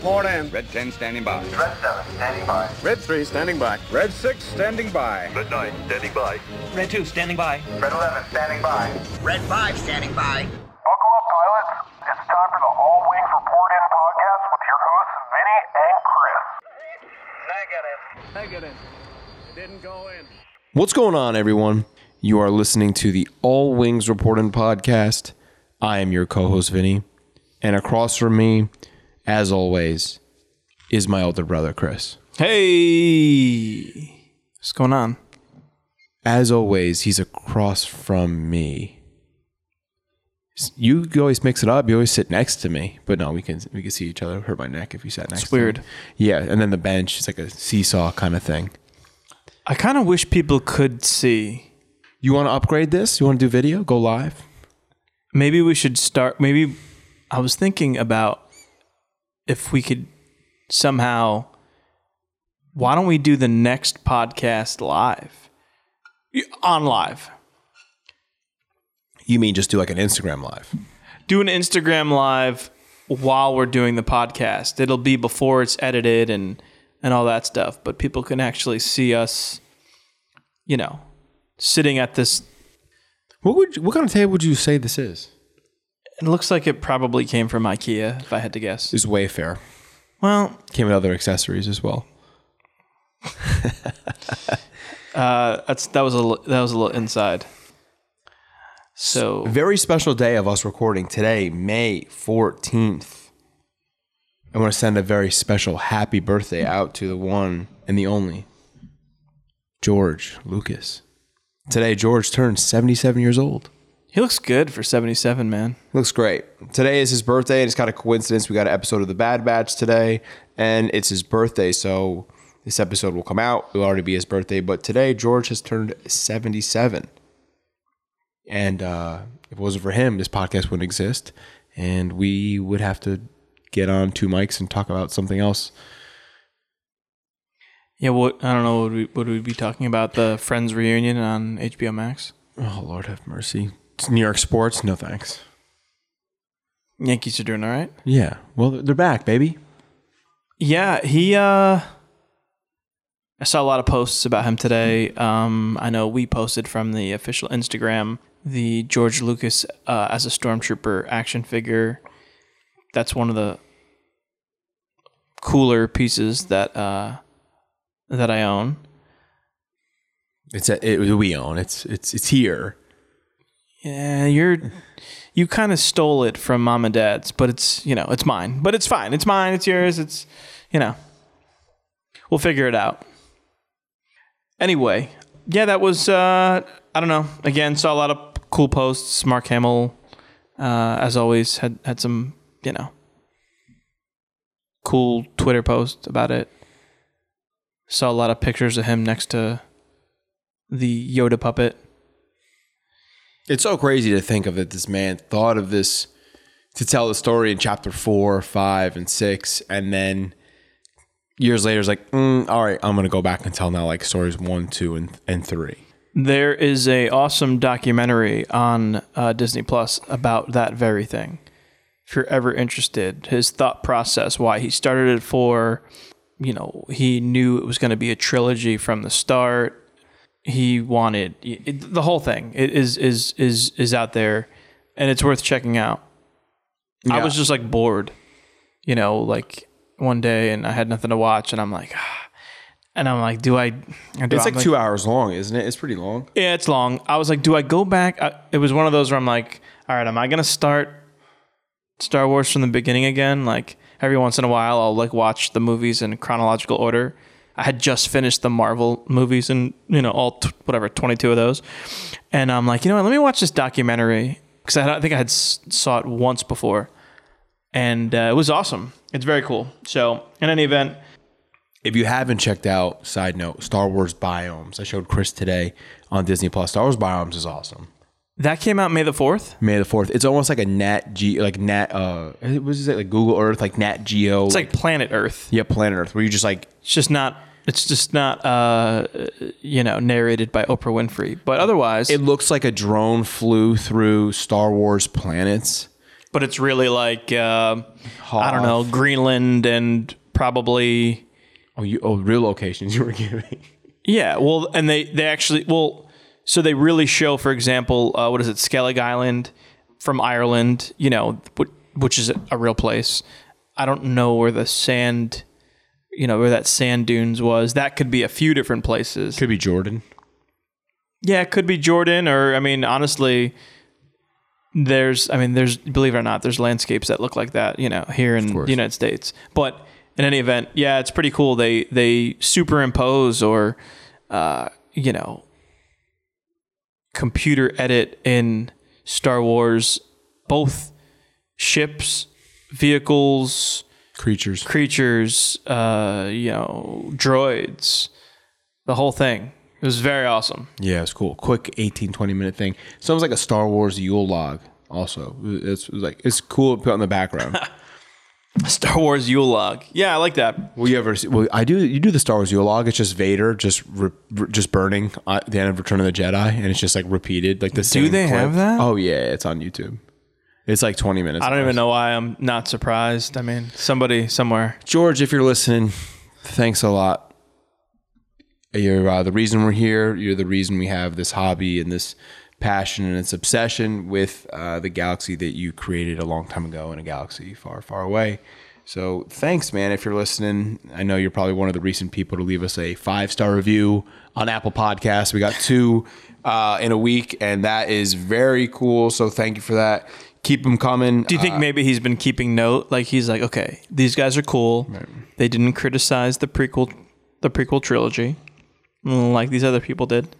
report in. Red 10 standing by. Red 7, standing by. Red 3 standing by. Red 6 standing by. Red 9, standing by. Red 2, standing by. Red 11, standing by. Red 5 standing by. Buckle up, pilots. It's time for the All Wings Report In podcast with your hosts, Vinny and Chris. Negative. Negative. Didn't go in. What's going on, everyone? You are listening to the All Wings Report In podcast. I am your co host, Vinny. And across from me, as always, is my older brother, Chris. Hey, what's going on? As always, he's across from me. You always mix it up. You always sit next to me, but no, we can we can see each other. Hurt my neck if you sat next. It's to me. weird. Yeah, and then the bench is like a seesaw kind of thing. I kind of wish people could see. You want to upgrade this? You want to do video? Go live? Maybe we should start. Maybe I was thinking about if we could somehow. Why don't we do the next podcast live? On live. You mean just do like an Instagram live? Do an Instagram live while we're doing the podcast. It'll be before it's edited and and all that stuff, but people can actually see us. You know, sitting at this What would you, what kind of table would you say this is? It looks like it probably came from IKEA, if I had to guess. Is Wayfair. Well, Came with other accessories as well. uh, that's that was a that was a little inside. So Very special day of us recording today, May 14th. I want to send a very special happy birthday out to the one and the only George Lucas. Today, George turned 77 years old. He looks good for seventy seven, man. Looks great. Today is his birthday, and it's kind of coincidence. We got an episode of The Bad Batch today, and it's his birthday, so this episode will come out. It'll already be his birthday, but today George has turned 77. And uh, if it wasn't for him, this podcast wouldn't exist, and we would have to get on two mics and talk about something else. Yeah, what I don't know what we would we be talking about the Friends reunion on HBO Max. Oh, Lord have mercy. It's New York sports? No thanks. Yankees are doing all right. Yeah, well, they're back, baby. Yeah, he. uh I saw a lot of posts about him today. Um, I know we posted from the official Instagram the George Lucas uh, as a stormtrooper action figure. That's one of the cooler pieces that uh, that I own. It's a, it, we own. It's it's it's here. Yeah, you're you kind of stole it from mom and dad's, but it's you know it's mine. But it's fine. It's mine. It's yours. It's you know we'll figure it out. Anyway, yeah, that was uh, I don't know. Again, saw a lot of cool posts. Mark Hamill, uh, as always, had had some you know cool Twitter post about it. Saw a lot of pictures of him next to the Yoda puppet. It's so crazy to think of that this man thought of this to tell the story in chapter four, five, and six, and then years later, is like, mm, all right, I'm gonna go back and tell now like stories one, two, and and three. There is a awesome documentary on uh, Disney Plus about that very thing. If you're ever interested, his thought process, why he started it for, you know, he knew it was going to be a trilogy from the start. He wanted it, the whole thing it is is is is out there, and it's worth checking out. I was just like bored, you know, like one day, and I had nothing to watch, and I'm like, ah. and I'm like, do I? do It's I'm like two hours long, isn't it? It's pretty long. yeah, it's long. I was like, do I go back? I, it was one of those where I'm like, all right, am I gonna start Star Wars from the beginning again? Like every once in a while, I'll like watch the movies in chronological order. I had just finished the Marvel movies and you know all t- whatever 22 of those, and I'm like, you know what? Let me watch this documentary because I, I think I had s- saw it once before, and uh, it was awesome. It's very cool. So in any event, If you haven't checked out, side note, Star Wars Biomes, I showed Chris today on Disney Plus. Star Wars Biomes is awesome. that came out May the fourth. May the fourth. It's almost like a Nat G, like Nat. Uh, what is it? Like Google Earth, like Nat Geo. It's like Planet Earth. yeah, Planet Earth, where you just like It's just not. It's just not. Uh, you know, narrated by Oprah Winfrey. But otherwise, it looks like a drone flew through Star Wars planets but it's really like uh, I don't know Greenland and probably Oh, you oh real locations you were giving. yeah. Well, and they they actually well, so they really show, for example, uh, what is it, Skellig Island from Ireland? You know, which, which is a real place. I don't know where the sand, you know, where that sand dunes was. That could be a few different places. Could be Jordan. Yeah, it could be Jordan, or I mean, honestly, there's, I mean, there's, believe it or not, there's landscapes that look like that, you know, here in the. United States. But in any event, yeah, it's pretty cool. They they superimpose or, uh, you know, computer edit in Star Wars both ships, vehicles, Creatures. creatures, uh, you know, droids, the whole thing. It was very awesome. Yeah, it's cool. Quick 18, 20 minute thing. Sounds like a Star Wars Yule log. Also, it's, it's like it's cool to put in the background. Star Wars Yule log. Yeah, I like that. Will you ever? See, well, I do. You do the Star Wars Yule log. It's just Vader just re, re- just burning at the end of Return of the Jedi, and it's just like repeated, like the same. Do they clip. have that? Oh yeah, it's on YouTube. It's like twenty minutes. I don't even know why I'm not surprised. I mean, somebody somewhere. George, if you're listening, thanks a lot. You're uh, the reason we're here. You're the reason we have this hobby and this passion and this obsession with uh, the galaxy that you created a long time ago in a galaxy far, far away. So thanks, man. If you're listening, I know you're probably one of the recent people to leave us a five star review on Apple Podcasts. We got two uh, in a week, and that is very cool. So thank you for that. Keep them coming. Do you think maybe he's been keeping note? Like he's like, okay, these guys are cool. They didn't criticize the prequel, the prequel trilogy, like these other people did.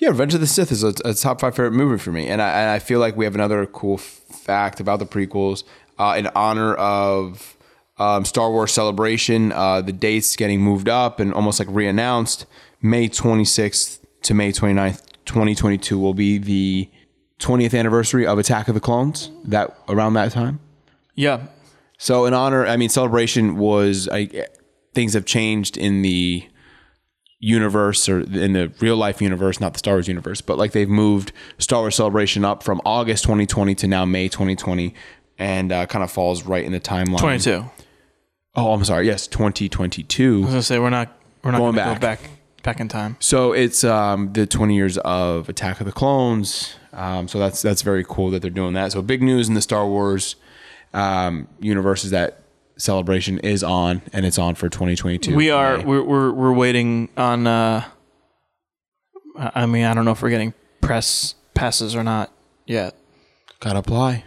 Yeah, Revenge of the Sith is a, a top five favorite movie for me, and I, and I feel like we have another cool f- fact about the prequels uh, in honor of um, Star Wars Celebration. Uh, the dates getting moved up and almost like re-announced. May 26th to May 29th, 2022 will be the 20th anniversary of Attack of the Clones. That around that time. Yeah, So in honor, I mean, celebration was I, things have changed in the universe or in the real life universe, not the Star Wars universe, but like they've moved Star Wars Celebration up from August 2020 to now May 2020, and uh, kind of falls right in the timeline. twenty two. Oh, I'm sorry. Yes, 2022. I was gonna say we're not we're not Going going back. go back back in time. So it's um, the 20 years of Attack of the Clones. Um, so that's that's very cool that they're doing that. So big news in the Star Wars um, universe is that celebration is on, and it's on for 2022. We are we're we're, we're waiting on. uh I mean, I don't know if we're getting press passes or not yet. gotta apply.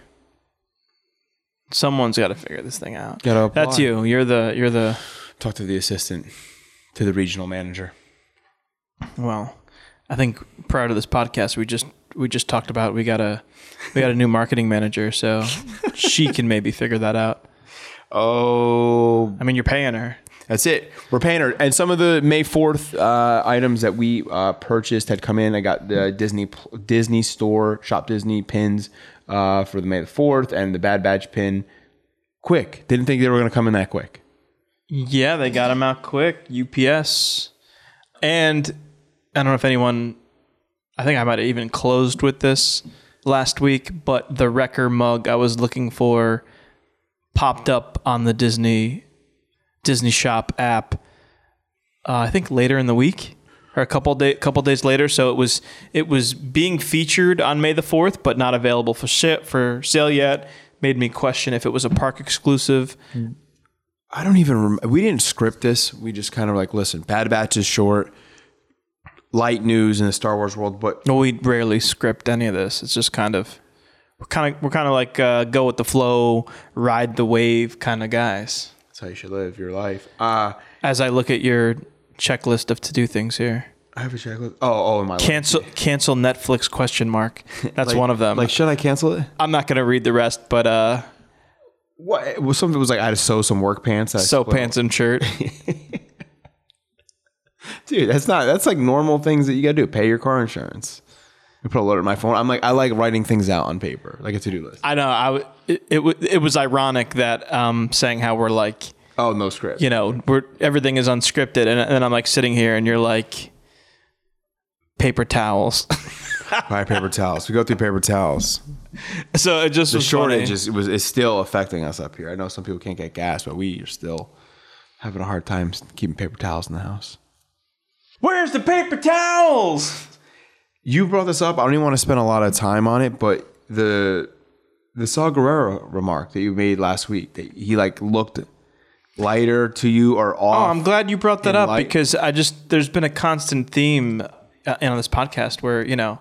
Someone's got to figure this thing out. Gotta apply. That's you. You're the you're the Talk to the assistant, to the regional manager. Well. I think prior to this podcast, we just we just talked about we got a we got a new marketing manager, so she can maybe figure that out. Oh, I mean, you're paying her. That's it. We're paying her. And some of the May Fourth uh, items that we uh, purchased had come in. I got the Disney Disney Store Shop Disney pins uh, for the May the Fourth, and the Bad Batch pin. Quick. Didn't think they were going to come in that quick. Yeah, they got them out quick. UPS, and I don't know if anyone. I think I might have even closed with this last week, but the Wrecker mug I was looking for popped up on the Disney Disney Shop app. Uh, I think later in the week or a couple day couple days later. So it was it was being featured on May the fourth, but not available for ship for sale yet. Made me question if it was a park exclusive. I don't even. Rem- we didn't script this. We just kind of like listen. Bad Batch is short, light news in the Star Wars world, but Well, we rarely script any of this. It's just kind of we're kind of we're kind of like uh, go with the flow, ride the wave kind of guys. that's how you should live your life. Uh, As I look at your checklist of to do things here, I have a checklist. Oh, oh, in my life. cancel cancel Netflix question mark. That's Like- one of them. Like, should I cancel it? I'm not gonna read the rest, but uh, What? Well, some of it was like I had to sew some work pants. I so split- pants and shirt. Dude, that's not that's like normal things that you gotta do. Pay your car insurance. I put a alert on my phone. I'm like I like writing things out on paper, like a to do list. I know. I w- it, it w- it was ironic that um saying how we're like Oh, no script. you know we're everything is unscripted, and, and then I'm like sitting here, and you're like paper towels. Buy paper towels. We go through paper towels. So it just The was shortage funny. is was is still affecting us up here. I know some people can't get gas, but we are still having a hard time keeping paper towels in the house. Where's the paper towels? You brought this up. I don't even want to spend a lot of time on it, but the the Saw Gerrera remark that you made last week that he like looked lighter to you or off. Oh. I'm glad you brought that up light. because I just there's been a constant theme uh, on this podcast where you know,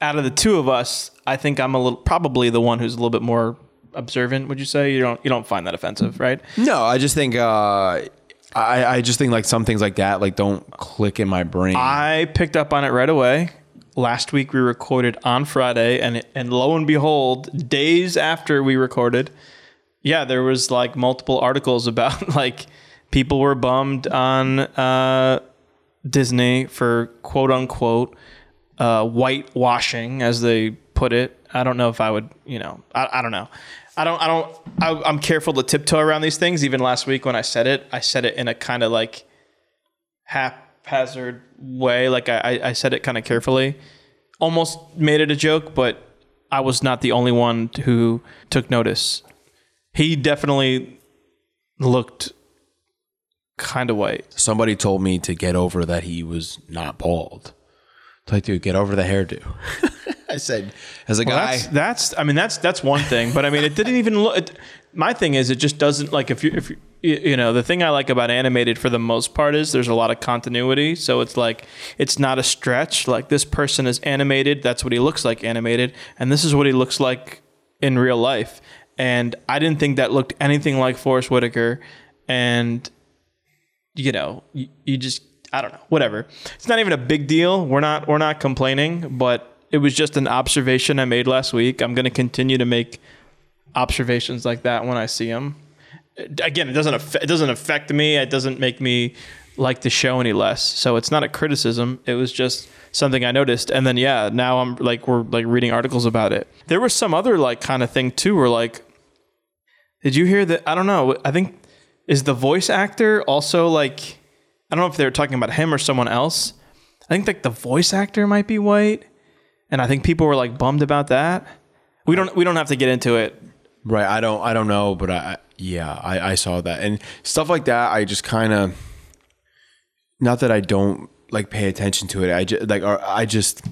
out of the two of us, I think I'm a little probably the one who's a little bit more observant. Would you say you don't you don't find that offensive, right? no, I just think uh, I I just think like some things like that like don't click in my brain. I picked up on it right away. Last week we recorded on Friday, and and lo and behold, days after we recorded, yeah, there was like multiple articles about like people were bummed on uh, Disney for quote unquote uh, whitewashing, as they put it. I don't know if I would, you know, I, I don't know. I don't, I don't, I, I'm careful to tiptoe around these things. Even last week when I said it, I said it in a kind of like haphazard way. Like I- I said it kind of carefully, almost made it a joke, but I was not the only one who took notice. He definitely looked kind of white. Somebody told me to get over that he was not bald. It's Like, dude, get over the hairdo. I said, as a guy, That's, that's I mean that's that's one thing, but I mean it didn't even look. It, my thing is it just doesn't like if you if you, you know the thing I like about animated for the most part is there's a lot of continuity, so it's like it's not a stretch. Like this person is animated, that's what he looks like animated, and this is what he looks like in real life. And I didn't think that looked anything like Forest Whitaker, and you know you, you just I don't know whatever. It's not even a big deal. We're not we're not complaining, but it was just an observation I made last week. I'm going to continue to make observations like that when I see them. Again, it doesn't it doesn't affect me. It doesn't make me like the show any less. So it's not a criticism. It was just something I noticed. And then yeah, now I'm like we're like reading articles about it. There was some other like kind of thing too where like did you hear that I don't know. I think is the voice actor also like I don't know if they were talking about him or someone else. I think like the voice actor might be white, and I think people were like bummed about that. We don't we don't have to get into it. Right. I don't. I don't know, but I. Yeah, I, I saw that and stuff like that. I just kind of, not that I don't like pay attention to it. I just like, I just,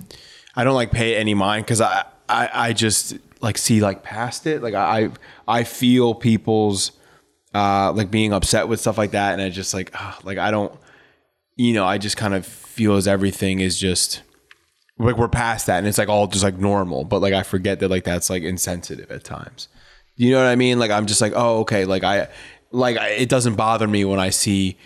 I don't like pay any mind because I, I, I just like see like past it. Like I, I feel people's, uh, like being upset with stuff like that, and I just like, ah, like I don't, you know, I just kind of feel as everything is just like we're past that and it's like all just like normal but like i forget that like that's like insensitive at times. You know what i mean? Like i'm just like oh okay like i like it doesn't bother me when i see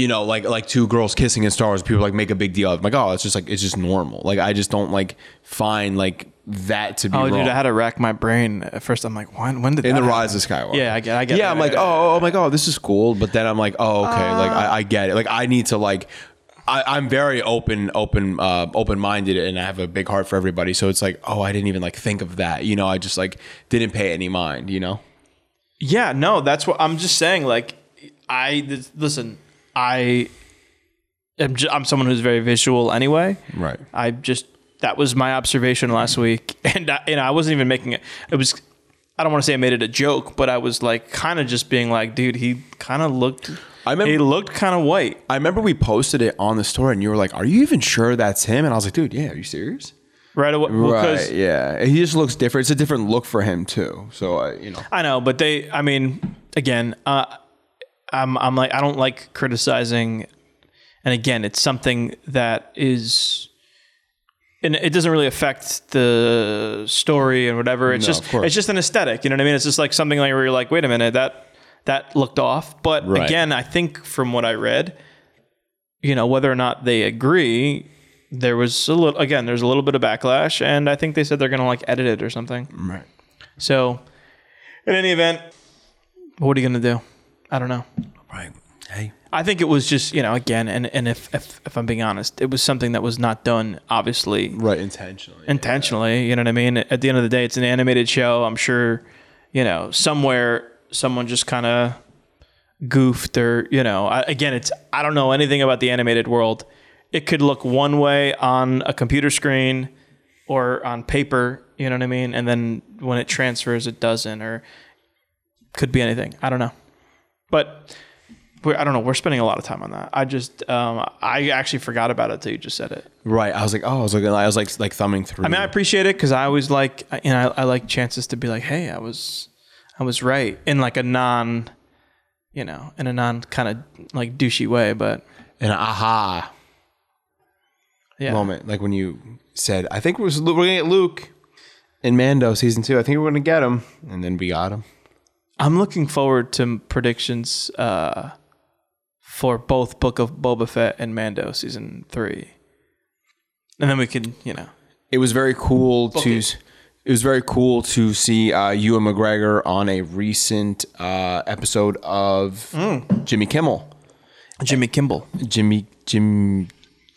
you know like like two girls kissing in star wars people like make a big deal of it. I'm like oh it's just like it's just normal like i just don't like find like that to be Oh, wrong. dude, I had to rack my brain at first. I'm like, when when did in that the happen? rise of skywalker Yeah, I get- I get yeah i'm like oh, oh i'm like oh this is cool but then i'm like oh okay like I, I get it like i need to like I, I'm very open, open, uh, open-minded, and I have a big heart for everybody. So it's like, oh, I didn't even like think of that. You know, I just like didn't pay any mind. You know, Yeah, no, that's what I'm just saying. Like, I th- listen. I am. I'm someone who's very visual anyway. Right. I just that was my observation last week, and I, and I wasn't even making it. It was. I don't want to say I made it a joke, but I was like kind of just being like, dude, he kind of looked. I remember- he looked kind of white. I remember we posted it on the story, and you were like, "Are you even sure that's him?" And I was like, "Dude, yeah, are you serious?" Right away, because right. Yeah. He just looks different. It's a different look for him too. So I, you know. I know, but they. I mean, again, uh, I'm. I'm like, I don't like criticizing, and again, it's something that is, and it doesn't really affect the story and whatever. It's No, just, of course. it's just an aesthetic. You know what I mean? It's just like something like where you're like, wait a minute, that that looked off. But Right. again, I think from what I read, you know, whether or not they agree. There was a little again. There's a little bit of backlash, and I think they said they're gonna like edit it or something. Right. So, in any event, what are you going to do? I don't know. Right. Hey. I think it was just, you know, again, and, and if, if, if I'm being honest, it was something that was not done, obviously, Right. Intentionally. intentionally. You know what I mean? At the end of the day, it's an animated show. I'm sure, you know, somewhere someone just kind of goofed or, you know, I, again, it's, I don't know anything about the animated world. it could look one way on a computer screen or on paper, you know what I mean? And then when it transfers, it doesn't, or could be anything. I don't know. But we're, I don't know. We're spending a lot of time on that. I just, um, I actually forgot about it until you just said it. Right. I was like, oh, I was looking. I was like, like thumbing through. I mean, I appreciate it because I always like, you know, I, I like chances to be like, hey, I was, I was right in like a non, you know, in a non kind of like douchey way, but an aha yeah. moment, like when you said, "I think we're, we're gonna get Luke in Mando season two. I think we're gonna get him," and then we got him. I'm looking forward to predictions uh, for both Book of Boba Fett and Mando season three, and then we can, you know, It was very cool to. it. It was very cool to see uh, Ewan McGregor on a recent uh, episode of Jimmy Kimmel. Jimmy Kimball. Jimmy Jim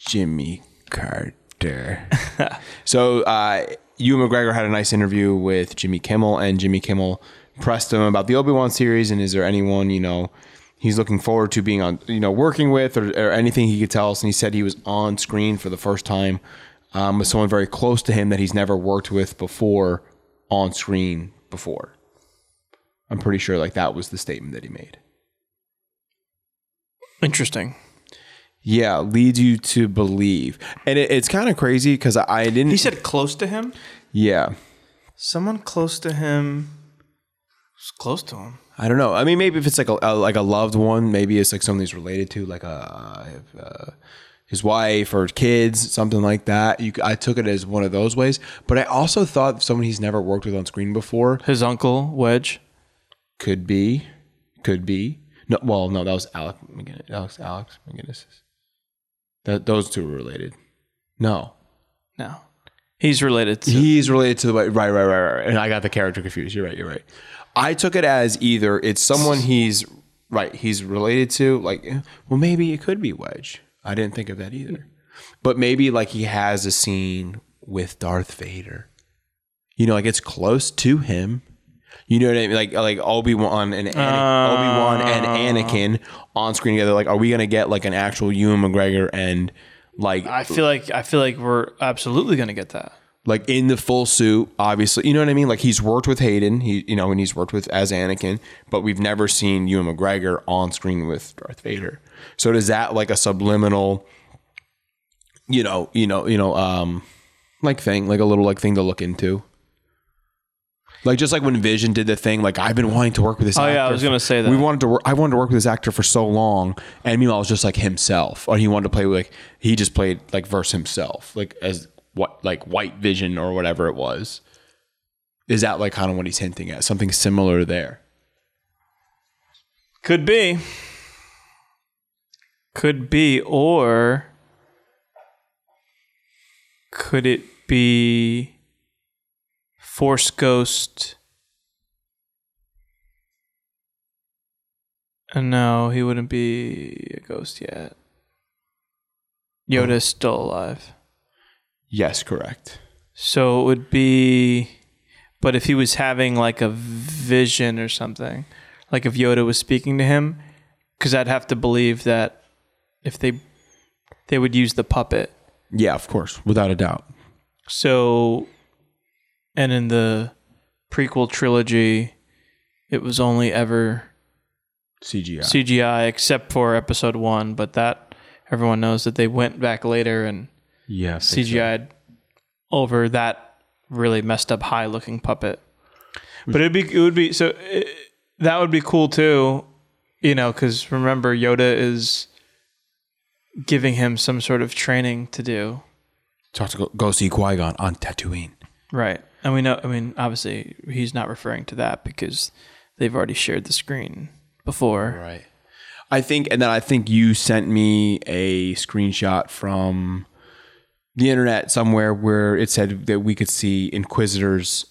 Jimmy Carter. so uh, Ewan McGregor had a nice interview with Jimmy Kimmel, and Jimmy Kimmel pressed him about the Obi Wan series, and is there anyone you know he's looking forward to being on you know working with, or, or anything he could tell us? And he said he was on screen for the first time um, with someone very close to him that he's never worked with before on screen before. I'm pretty sure like that was the statement that he made. Interesting. Yeah, leads you to believe, and it, it's kind of crazy because I, I didn't. He said close to him. yeah, Someone close to him. Was close to him. I don't know. I mean, maybe if it's like a, a like a loved one, maybe it's like someone he's related to, like a uh, his wife or kids, something like that. You, I took it as one of those ways, but I also thought someone he's never worked with on screen before His uncle Wedge. could be, could be. No, well, no, that was Alec McGinnis. Alex, Alex McGinnis. That those two were related. No, No, he's related to. He's related to the right, right, right, right. And I got the character confused. You're right. You're right. I took it as either it's someone he's right. He's related to. Like, eh, well, maybe it could be Wedge. I didn't think of that either. But maybe like he has a scene with Darth Vader. You know, like it's close to him. You know what I mean? Like like Obi Wan and Ana- Obi Wan and Anakin on screen together. Like, are we gonna get like an actual Ewan McGregor and like I feel like I feel like we're absolutely gonna get that. Like in the full suit, obviously. You know what I mean? Like he's worked with Hayden, he you know, and he's worked with as Anakin, but we've never seen Ewan McGregor on screen with Darth Vader. So does that like a subliminal, you know, you know, you know, um, like thing, like a little like thing to look into. Like just like when Vision did the thing, like I've been wanting to work with this. Oh, actor yeah, I was gonna say that. we wanted to. Work, I wanted to work with this actor for so long, and meanwhile, it was just like himself, or he wanted to play like he just played like verse himself, like as what like White Vision or whatever it was. Is that like kind of what he's hinting at? Something similar there. Could be. Could be, or could it be Force Ghost? Uh, no, he wouldn't be a ghost yet. Yoda's still alive. Yes, correct. So it would be, but if he was having like a vision or something, like if Yoda was speaking to him, because I'd have to believe that if they they would use the puppet. Yeah, of course, without a doubt. So, and in the prequel trilogy, it was only ever CGI. CGI except for Episode One, but that everyone knows that they went back later and yes, CGI'd over that really messed up high looking puppet. But it'd be it would be so it, that would be cool too, you know, because remember Yoda is giving him some sort of training to do, Talk to go, go see Qui Gon on Tatooine. right? And we know, I mean, obviously he's not referring to that because they've already shared the screen before. Right. I think, and then I think you sent me a screenshot from the internet somewhere where it said that we could see Inquisitors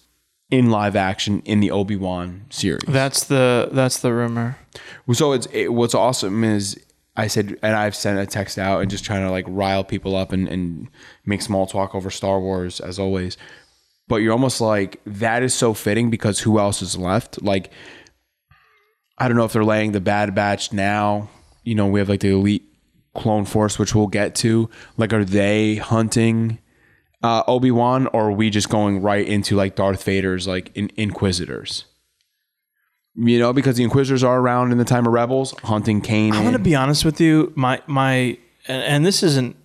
in live action in the Obi Wan series. That's the that's the rumor. So it's it, what's awesome is I said, and I've sent a text out and just trying to like rile people up and, and make small talk over Star Wars as always. But you're almost like that is so fitting because who else is left? Like, I don't know if they're laying the Bad Batch now. You know, we have like the elite Clone Force, which we'll get to. Like, are they hunting uh, Obi Wan, or are we just going right into like Darth Vader's like in- Inquisitors? You know, because the Inquisitors are around in the time of Rebels, hunting Kane. I'm gonna be honest with you. My my, and, and this isn't.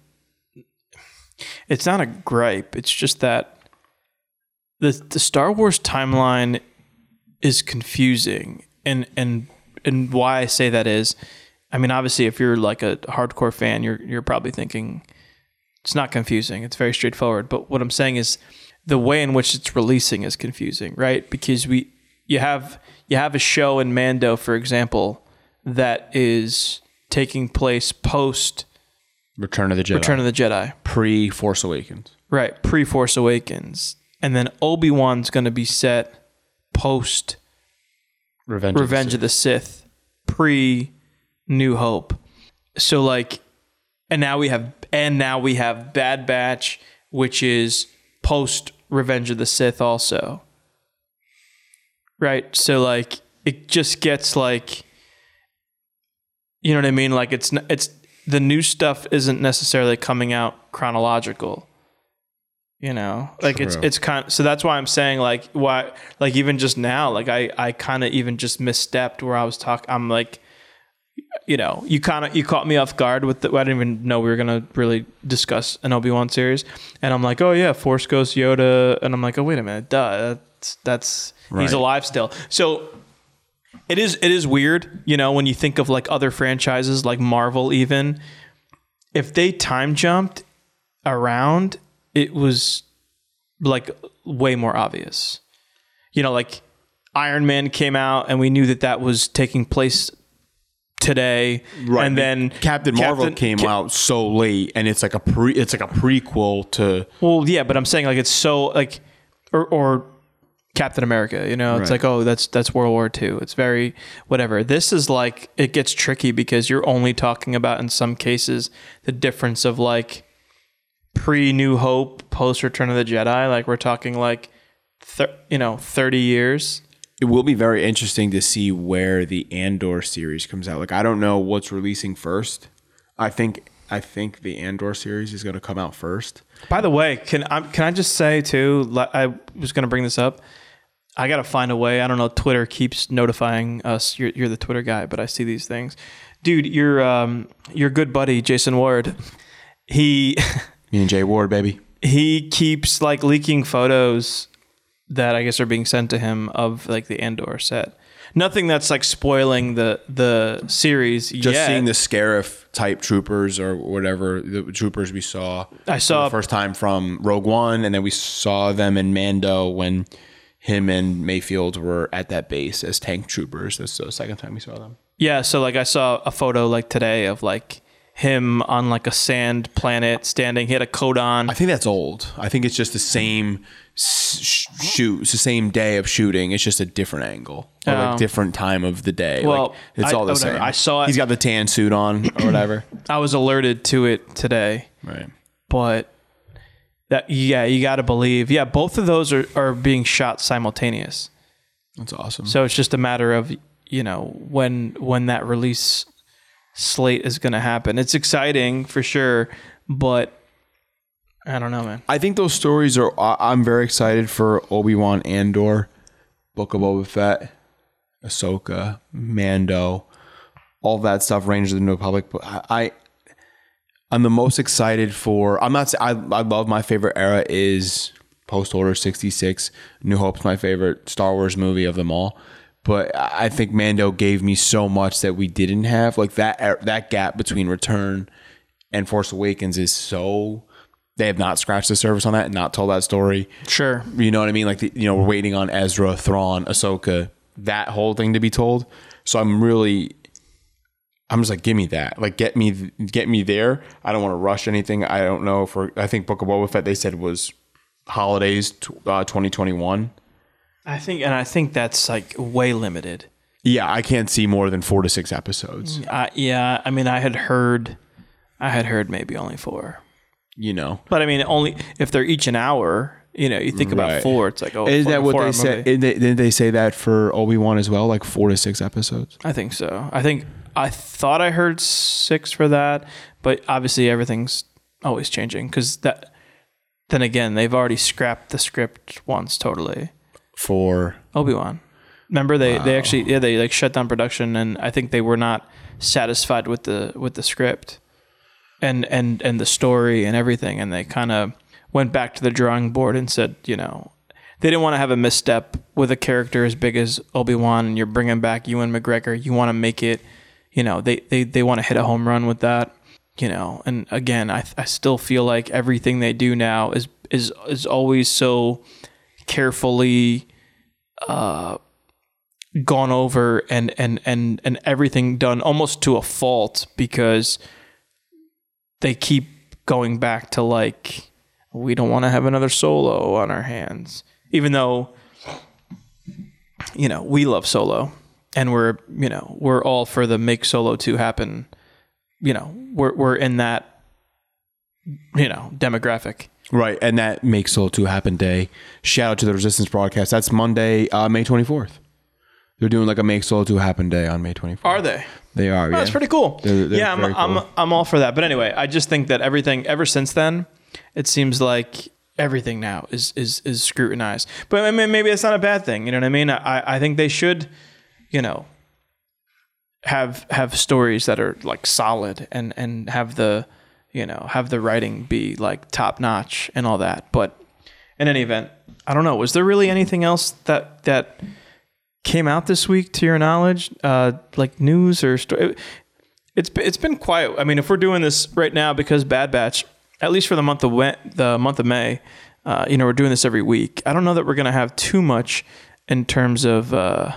It's not a gripe. It's just that the the Star Wars timeline is confusing, and and and why I say that is, I mean, obviously, if you're like a hardcore fan, you're you're probably thinking it's not confusing. It's very straightforward. But what I'm saying is the way in which it's releasing is confusing, right? Because we you have you have a show in Mando, for example, that is taking place post Return of the Jedi, Return of the Jedi. pre Force Awakens. Right, pre Force Awakens. And then Obi Wan's going to be set post Revenge. Revenge of the Sith, pre New Hope. So like, and now we have, and now we have Bad Batch, which is post Revenge of the Sith, also. Right. So like, it just gets like, you know what I mean? Like it's it's the new stuff isn't necessarily coming out chronological. You know, like it's True. it's kind. Of, so that's why I'm saying like why like even just now like I I kind of even just misstepped where I was talking. I'm like, you know, you kind of you caught me off guard with the. I didn't even know we were gonna really discuss an Obi Wan series, and I'm like, oh yeah, Force Ghost Yoda, and I'm like, oh wait a minute, duh, that's that's Right. he's alive still. So it is it is weird, you know, when you think of like other franchises like Marvel even if they time jumped around, it was like way more obvious. You know, like Iron Man came out and we knew that that was taking place today right and then Captain Marvel Captain- came Ca- out so late, and it's like a pre. It's like a prequel to. Well, yeah, but I'm saying like it's so like or or Captain America, you know, it's Right. like oh that's that's World War II. It's very whatever. This is like it gets tricky because you're only talking about in some cases the difference of like pre New Hope, post Return of the Jedi. Like we're talking like thir- you know 30 years. It will be very interesting to see where the Andor series comes out. Like I don't know what's releasing first. I think I think the Andor series is going to come out first. By the way, can I can I just say too? I was going to bring this up. I got to find a way. I don't know. Twitter keeps notifying us. You're, you're the Twitter guy, but I see these things, dude. Your um your good buddy Jason Ward. He Me and Jay Ward, baby. he keeps like leaking photos that I guess are being sent to him of like the Andor set. Nothing that's like spoiling the the series. Just yet. seeing the Scarif type troopers or whatever the troopers we saw. I saw- for the first time from Rogue One, and then we saw them in Mando when him and Mayfield were at that base as tank troopers. That's the second time we saw them. Yeah, so like I saw a photo like today of like him on like a sand planet standing. He had a coat on. I think that's old. I think it's just the same shoot. It's the same day of shooting. It's just a different angle or Oh. like different time of the day. Well, like, it's I- all the whatever. same. I saw it- He's got the tan suit on or whatever. I was alerted to it today, right. but that yeah, you got to believe. Yeah, both of those are are being shot simultaneous. That's awesome. So it's just a matter of you know when when that release slate is going to happen. It's exciting for sure, but I don't know, man. I think those stories are. I- I'm very excited for Obi Wan Andor, Book of Boba Fett, Ahsoka, Mando, all that stuff. Rangers of the New Republic. But I, I, I'm the most excited for. I'm not. I I love my favorite era is Post Order 66. New Hope's my favorite Star Wars movie of them all. But I think Mando gave me so much that we didn't have. Like that that gap between Return and Force Awakens is so. They have not scratched the surface on that and not told that story. Sure. You know what I mean? Like, the, you know, we're waiting on Ezra, Thrawn, Ahsoka, that whole thing to be told. So I'm really, I'm just like, give me that. Like, get me, get me there. I don't want to rush anything. I don't know if we're, I think Book of Boba Fett, they said was holidays uh, 2021. I think, and I think that's like way limited. Yeah, I can't see more than four to six episodes, Uh, yeah, I mean, I had heard, I had heard maybe only four, you know. but I mean, only if they're each an hour. You know, you think about four, it's like oh, Is four- that what four-hour they said? Didn't they, didn't they say that for Obi Wan as well? Like four to six episodes? I think so. I think I thought I heard six for that, but obviously everything's always changing because that. Then again, they've already scrapped the script once totally. For Obi Wan. Remember they they actually yeah they like shut down production and I think they were not satisfied with the with the script and and and the story and everything and they kind of went back to the drawing board and said you know they didn't want to have a misstep with a character as big as Obi Wan and you're bringing back Ewan McGregor you want to make it you know they they they want to hit a home run with that you know? And again I I still feel like everything they do now is is is always so carefully uh, gone over and and and and everything done almost to a fault because they keep going back to like we don't want to have another solo on our hands even though you know we love solo and we're you know we're all for the make solo 2 happen you know we're we're in that you know demographic right, and that makes Solo Two happen day. Shout out to the Resistance broadcast. That's Monday, uh, May twenty fourth. They're doing like a make Solo Two happen day on May twenty fourth. are they They are. yeah. That's pretty cool. They're- they're yeah, I'm, very I'm. I'm all for that. But anyway, I just think that everything ever since then, it seems like everything now is is is scrutinized. But I mean, maybe it's not a bad thing. You know what I mean? I I think they should, you know, have have stories that are like solid and and have the you know have the writing be like top notch and all that. But in any event, I don't know. Was there really anything else that that came out this week to your knowledge, uh, like news or story? It's it's been quiet. I mean, if we're doing this right now because Bad Batch, at least for the month of the month of May, uh, you know, we're doing this every week. I don't know that we're gonna have too much in terms of uh,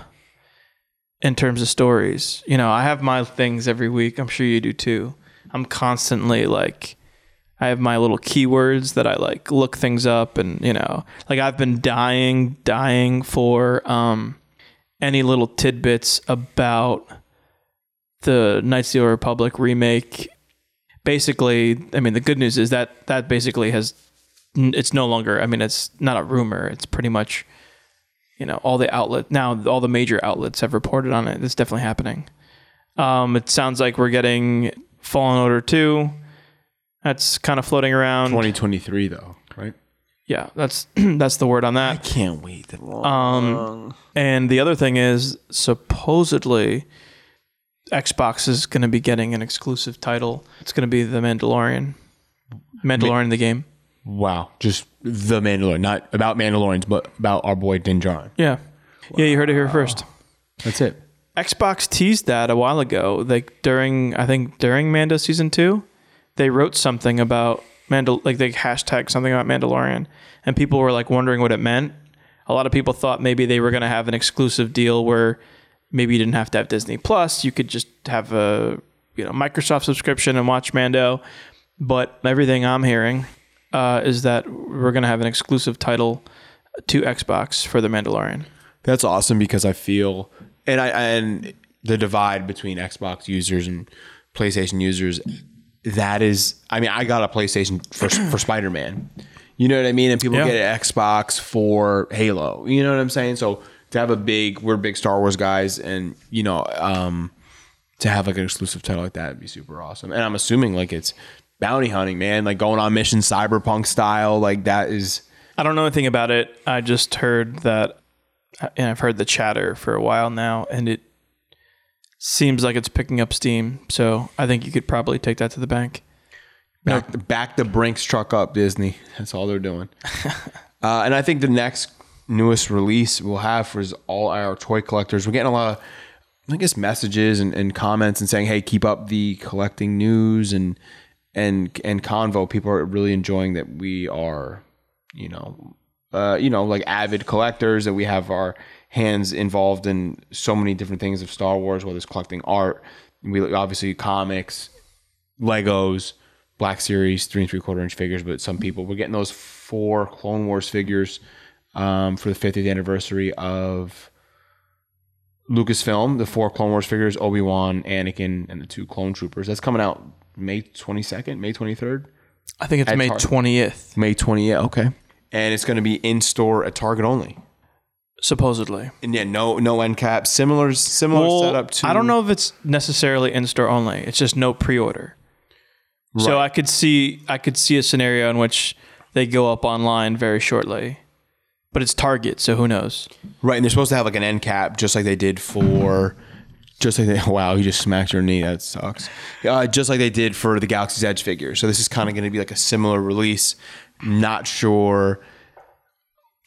in terms of stories. You know, I have my things every week. I'm sure you do too. I'm constantly like. I have my little keywords that I like look things up and you know like I've been dying dying for um any little tidbits about the Knights of the Republic remake. Basically, I mean, the good news is that that basically has it's no longer. I mean, it's not a rumor. It's pretty much, you know, all the outlet now. All the major outlets have reported on it. It's definitely happening. Um, it sounds like we're getting Fallen Order two. That's kind of floating around. twenty twenty three though, right? Yeah, that's that's the word on that. I can't wait. that Um, and the other thing is, supposedly, Xbox is going to be getting an exclusive title. It's going to be The Mandalorian. Mandalorian, the game. Wow, just the Mandalorian, not about Mandalorians, but about our boy Din Djarin. Yeah. Yeah, you heard it here first. That's it. Xbox teased that a while ago. Like during, I think during Mando season two, they wrote something about Mandal, like they hashtag something about Mandalorian, and people were like wondering what it meant. A lot of people thought maybe they were going to have an exclusive deal where maybe you didn't have to have Disney Plus, you could just have a you know Microsoft subscription and watch Mando. But everything I'm hearing uh, is that we're going to have an exclusive title to Xbox for the Mandalorian. That's awesome because I feel and I and the divide between Xbox users and PlayStation users that is I mean I got a PlayStation for for Spider-Man. You know what I mean? And people Yeah. get an Xbox for Halo. You know what I'm saying? So to have a big we're big Star Wars guys and you know um to have like an exclusive title like that would be super awesome. And I'm assuming like it's bounty hunting, man, like going on mission cyberpunk style like that is I don't know anything about it. I just heard that, and I've heard the chatter for a while now, and it seems like it's picking up steam. So I think you could probably take that to the bank. Back, back the Brinks truck up, Disney. That's all they're doing. uh, and I think the next newest release we'll have for is all our toy collectors. We're getting a lot of, I guess, messages and, and comments and saying, "Hey, keep up the collecting news and and and convo." People are really enjoying that we are, you know, uh, you know, like avid collectors. That we have our hands involved in so many different things of Star Wars, whether it's collecting art, we obviously comics, Legos, Black Series three and three quarter inch figures, but some people we're getting those four Clone Wars figures um, for the 50th anniversary of Lucasfilm. The four Clone Wars figures: Obi Wan, Anakin, and the two Clone Troopers. That's coming out May 22nd, May 23rd, I think it's May Tar- twentieth. May 20th. Okay, and it's going to be in store at Target only. Supposedly. And yeah, no no end cap. Similar similar Well, setup to I don't know if it's necessarily in store only. It's just no pre-order. So I could see I could see a scenario in which they go up online very shortly. But it's Target, so who knows? Right, and they're supposed to have like an end cap, just like they did for, just like they. Wow, you just smacked your knee. That sucks. Uh, just like they did for the Galaxy's Edge figure. So this is kind of going to be like a similar release. Not sure.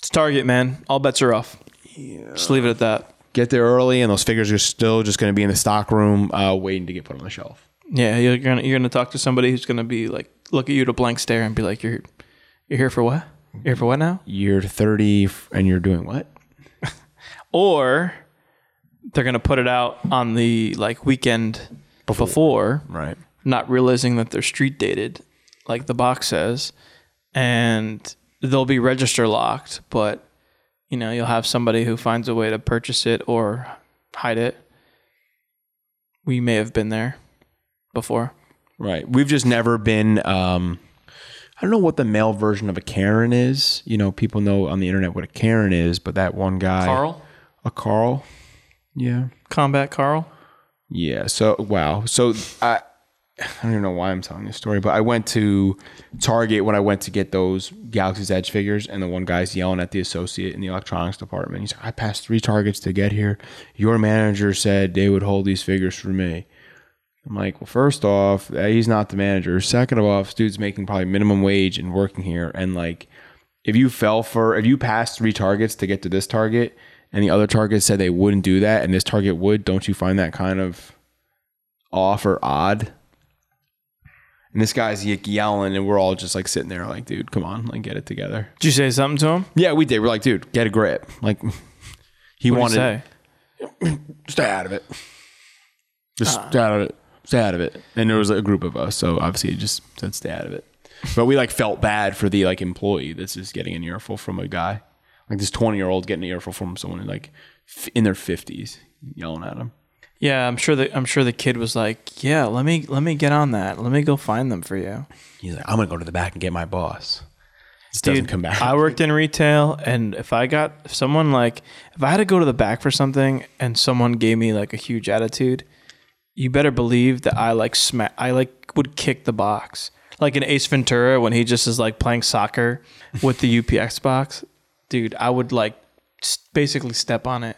It's Target, man. All bets are off. Just leave it at that. Get there early, and those figures are still just going to be in the stock room, uh, waiting to get put on the shelf. Yeah, you're gonna you're gonna talk to somebody who's gonna be like look at you with a blank stare and be like, You're you're here for what? You're here for what now? You're 30, f- and you're doing what? Or they're gonna put it out on the like weekend before, Right. not realizing that they're street dated, like the box says, and they'll be register locked, but you know, you'll have somebody who finds a way to purchase it or hide it. We may have been there before. Right. We've just never been. Um, I don't know what the male version of a Karen is. You know, people know on the internet what a Karen is, but that one guy, Carl? a Carl. Yeah. Combat Carl? Yeah. So wow. So I I don't even know why I'm telling this story, but I went to Target when I went to get those Galaxy's Edge figures, and the one guy's yelling at the associate in the electronics department. He's like, "I passed three Targets to get here. Your manager said they would hold these figures for me." I'm like, "Well, first off, uh, he's not the manager. Second of all, this dude's making probably minimum wage and working here, and like." If you fell for, if you passed three targets to get to this target, and the other target said they wouldn't do that, and this target would, don't you find that kind of off or odd? And this guy's ye- yelling, and we're all just like sitting there, like, dude, come on, like, get it together. Did you say something to him? Yeah, we did. We're like, dude, get a grip. Like, he What wanted say? stay out of it. Just uh. stay out of it. Stay out of it. And there was a group of us, so obviously it just said stay out of it. But we like felt bad for the like employee that's just getting an earful from a guy, like this twenty year old getting an earful from someone in like f- in their fifties, yelling at him. Yeah, I'm sure that I'm sure the kid was like, "Yeah, let me let me get on that. Let me go find them for you." He's like, I'm gonna go to the back and get my boss. Just doesn't come back. I worked in retail, and if I got if someone like if I had to go to the back for something, and someone gave me like a huge attitude, you better believe that I like smack. I like would kick the box, like in Ace Ventura when he just is like playing soccer with the UPS box. Dude, I would like basically step on it.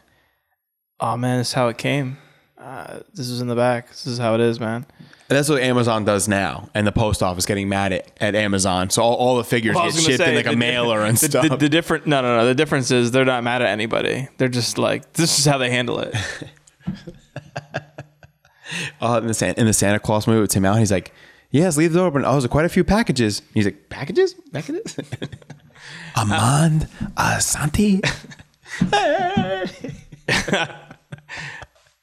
Oh man, that's how it came. Uh, this is in the back. This is how it is, man. And that's what Amazon does now, and the post office getting mad at, at Amazon. So all, all the figures Well, get shipped in say, like a the- mailer and the, stuff. The, the different no no no the difference is they're not mad at anybody. They're just like this is how they handle it. uh, in the Santa, in the Santa Claus movie with Tim Allen, he's like, "Yes, leave the door open." Oh, there's quite a few packages. He's like, "Packages? Packages?" Armand Assante.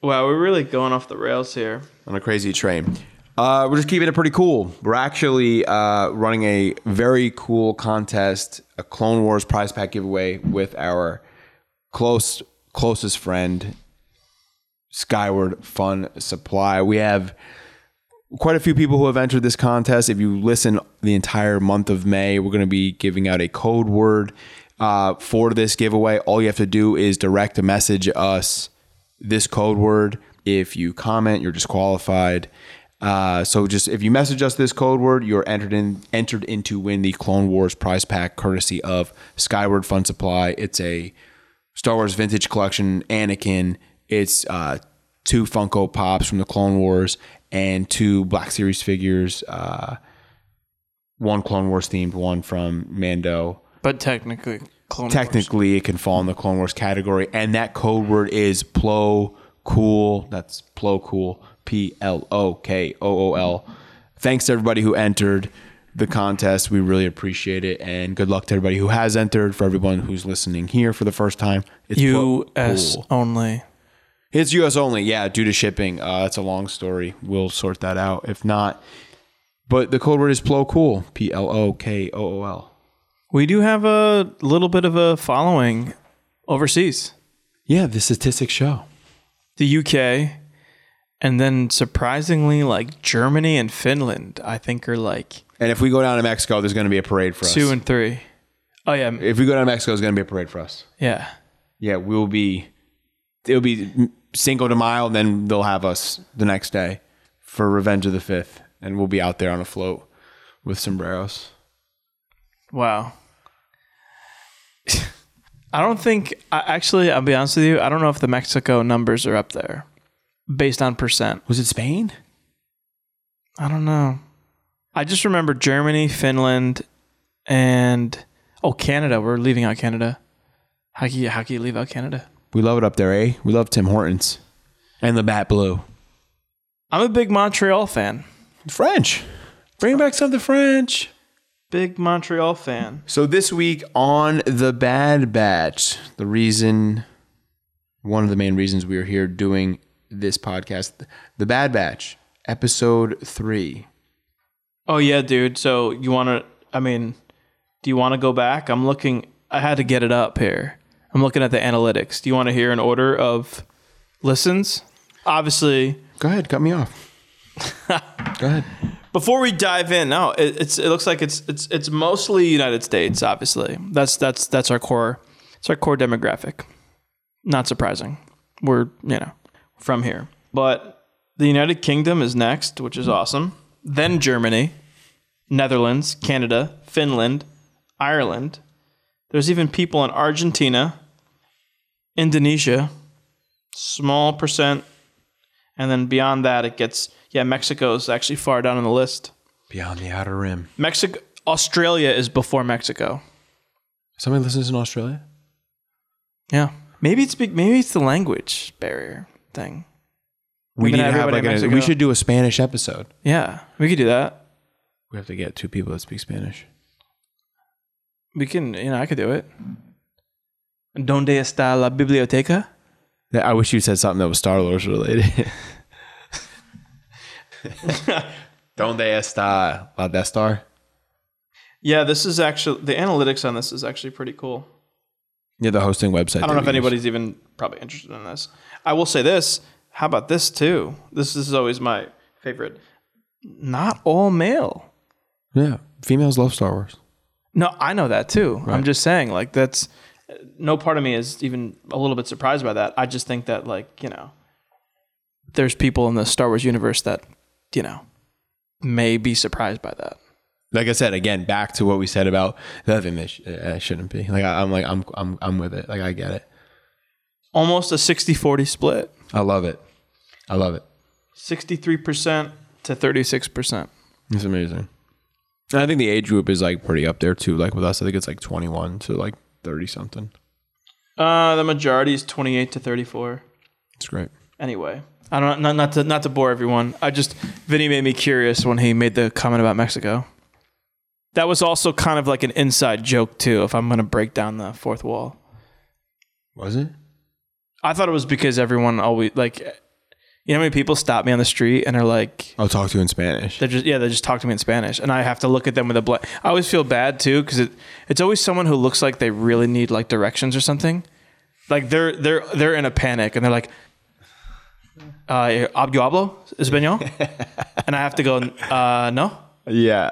wow, we're really going off the rails here. on a crazy train. Uh, we're just keeping it pretty cool. We're actually uh, running a very cool contest, a Clone Wars prize pack giveaway with our close closest friend, Skyward Fun Supply. We have quite a few people who have entered this contest. If you listen the entire month of May, we're going to be giving out a code word uh, for this giveaway. All you have to do is direct a message us this code word. If you comment, you're disqualified. Uh, so just if you message us this code word, you're entered in entered into win the Clone Wars prize pack courtesy of Skyward Fun Supply. It's a Star Wars Vintage Collection Anakin. It's uh, two Funko Pops from the Clone Wars and two Black Series figures. Uh, one Clone Wars themed, one from Mando. But technically, Clone Wars. Technically, it can fall in the Clone Wars category, and that code word is Plo Kool. That's Plo Kool. P L O K O O L. Thanks to everybody who entered the contest. We really appreciate it, and good luck to everybody who has entered. For everyone who's listening here for the first time, it's U.S. Cool. only. It's U.S. only. Yeah, due to shipping. Uh, that's a long story. We'll sort that out. If not, but the code word is Plo Kool. P L O K O O L. We do have a little bit of a following overseas, Yeah, the statistics show. the UK, and then surprisingly, like Germany and Finland. I think are like And if we go down to Mexico, there's going to be a parade for us. two and three. Oh yeah, if we go down to Mexico, there's going to be a parade for us. yeah. yeah, we'll be. It'll be Cinco de Mayo, and then they'll have us the next day for Revenge of the Fifth, and we'll be out there on a float with sombreros. Wow. I don't think. I, actually, I'll be honest with you. I don't know if the Mexico numbers are up there, based on percent. Was it Spain? I don't know. I just remember Germany, Finland, and oh, Canada. We're leaving out Canada. How can you, how can you leave out Canada? We love it up there, eh? We love Tim Hortons and the Bat Blue. I'm a big Montreal fan. French. Bring back some of the French. Big Montreal fan. So this week on the Bad Batch, the reason, one of the main reasons we are here doing this podcast, the Bad Batch, episode three. Oh yeah, dude. So you want to? I mean, do you want to go back? I'm looking. I had to get it up here. I'm looking at the analytics. Do you want to hear an order of listens? Obviously, Go ahead, cut me off. Go ahead. Before we dive in, no, it, it's it looks like it's it's it's mostly United States. Obviously, that's that's that's our core. It's our core demographic. Not surprising. We're you know from here, but the United Kingdom is next, which is awesome. Then Germany, Netherlands, Canada, Finland, Ireland. There's even people in Argentina, Indonesia, small percent, and then beyond that, it gets yeah. Mexico is actually far down on the list. Beyond the outer rim. Mexico, Australia is before Mexico. Somebody listens in Australia? Yeah, maybe it's big. Maybe it's the language barrier thing. We Maybe need to have like a, we should do a Spanish episode. Yeah, we could do that. We have to get two people that speak Spanish. We can, you know, I could do it. ¿Dónde está la biblioteca? Yeah, I wish you said something that was Star Wars related. Donde está la Death Star? Yeah, this is actually the analytics on this is actually pretty cool. Yeah, the hosting website. I don't know if we use. anybody's even probably interested in this. I will say this. How about this too? This, this is always my favorite. Not all male. Yeah, females love Star Wars. No, I know that too. I'm just saying, like that's no part of me is even a little bit surprised by that. I just think that, like you know, there's people in the Star Wars universe that you know may be surprised by that. Like I said again, back to what we said about the other thing that sh- uh, shouldn't be. Like I, I'm like I'm I'm I'm with it. Like I get it. Almost a 60-40 split. I love it. I love it. 63% to 36%. It's amazing. And I think the age group is like pretty up there too. Like with us, I think it's like 21 to like 30 something. Uh, the majority is 28 to 34. It's great. Anyway, I don't not, not to not to bore everyone. I just Vinny made me curious when he made the comment about Mexico. That was also kind of like an inside joke too. If I'm going to break down the fourth wall, Was it? I thought it was because everyone always like, you know, how many people stop me on the street and are like, I'll talk to you in Spanish. They're just yeah, they just talk to me in Spanish, and I have to look at them with a blank. I always feel bad too because it it's always someone who looks like they really need like directions or something. Like they're they're they're in a panic and they're like, uh, "Yo hablo español," and I have to go, uh, "No, Yeah.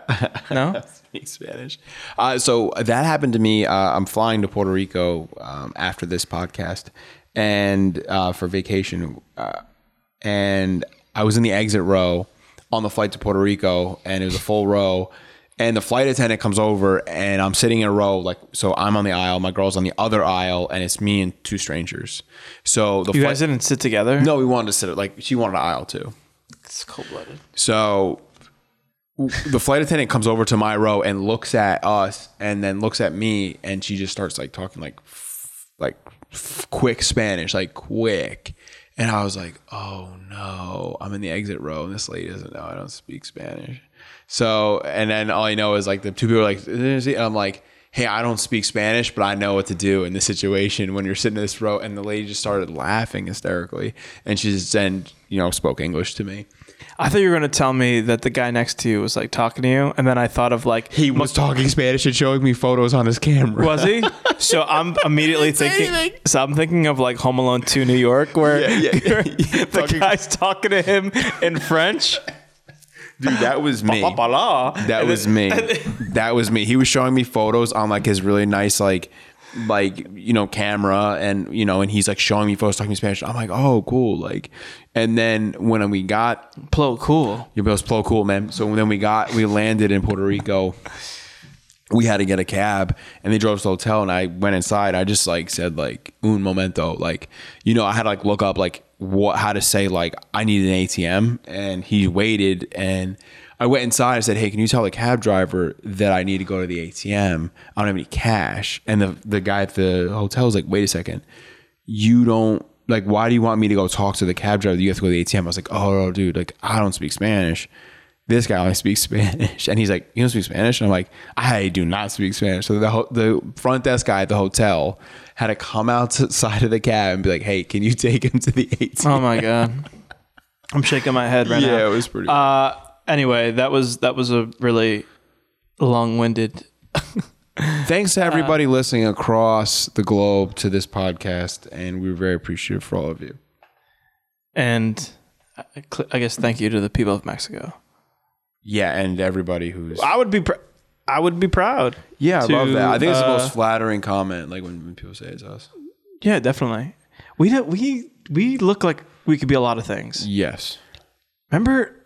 no." speak Spanish. Uh, so that happened to me. Uh, I'm flying to Puerto Rico um, after this podcast and uh, for vacation. And I was in the exit row on the flight to Puerto Rico, and it was a full row. And the flight attendant comes over, and I'm sitting in a row, like so. I'm on the aisle, my girl's on the other aisle, and it's me and two strangers. So the You flight, guys didn't sit together. no, we wanted to sit like she wanted an aisle too. it's cold blooded. So the flight attendant comes over to my row and looks at us and then looks at me and she just starts like talking like like quick Spanish, like quick. And I was like, "Oh no, I'm in the exit row and this lady doesn't know I don't speak Spanish." So, and then all I know is like the two people are like, and I'm like, "Hey, I don't speak Spanish, but I know what to do in this situation when you're sitting in this row." And the lady just started laughing hysterically, and she just then you know spoke English to me. I thought you were gonna tell me that the guy next to you was like talking to you, and then I thought of like He was talking Spanish and showing me photos on his camera. Was he? So I'm immediately thinking. So I'm thinking of like Home Alone 2 New York, where Yeah, yeah. where the Fucking- guy's talking to him in French. Dude, that was me. That That was me. That was me. He was showing me photos on like his really nice like like you know camera and you know and he's like showing me photos talking Spanish. I'm like, oh cool, like. And then when we got Plo cool. it was Plo cool, man. So then we got we landed in Puerto Rico. We had to get a cab, and they drove us to the hotel. And I went inside. I just like said like un momento, like you know I had to like look up like what how to say like I need an ATM, and he waited and. I went inside. I said, "Hey, can you tell the cab driver that I need to go to the ATM? I don't have any cash." And the the guy at the hotel was like, "Wait a second, you don't like why do you want me to go talk to the cab driver you have to go to the atm i was like oh no, dude like i don't speak spanish this guy only speaks spanish and he's like you don't speak spanish and i'm like i do not speak spanish so the, ho- the front desk guy at the hotel had to come outside of the cab and be like hey can you take him to the atm Oh my god. I'm shaking my head right now. yeah it was pretty Uh, anyway, that was that was a really long-winded. thanks to everybody listening across the globe to this podcast and we we're very appreciative for all of you And I- I guess thank you to the people of Mexico. yeah and everybody who's I would be pr- I would be proud. yeah i love that i think it's the uh, most flattering comment like when, when people say it's us Yeah, definitely. We don't we we look like we could be a lot of things. yes Remember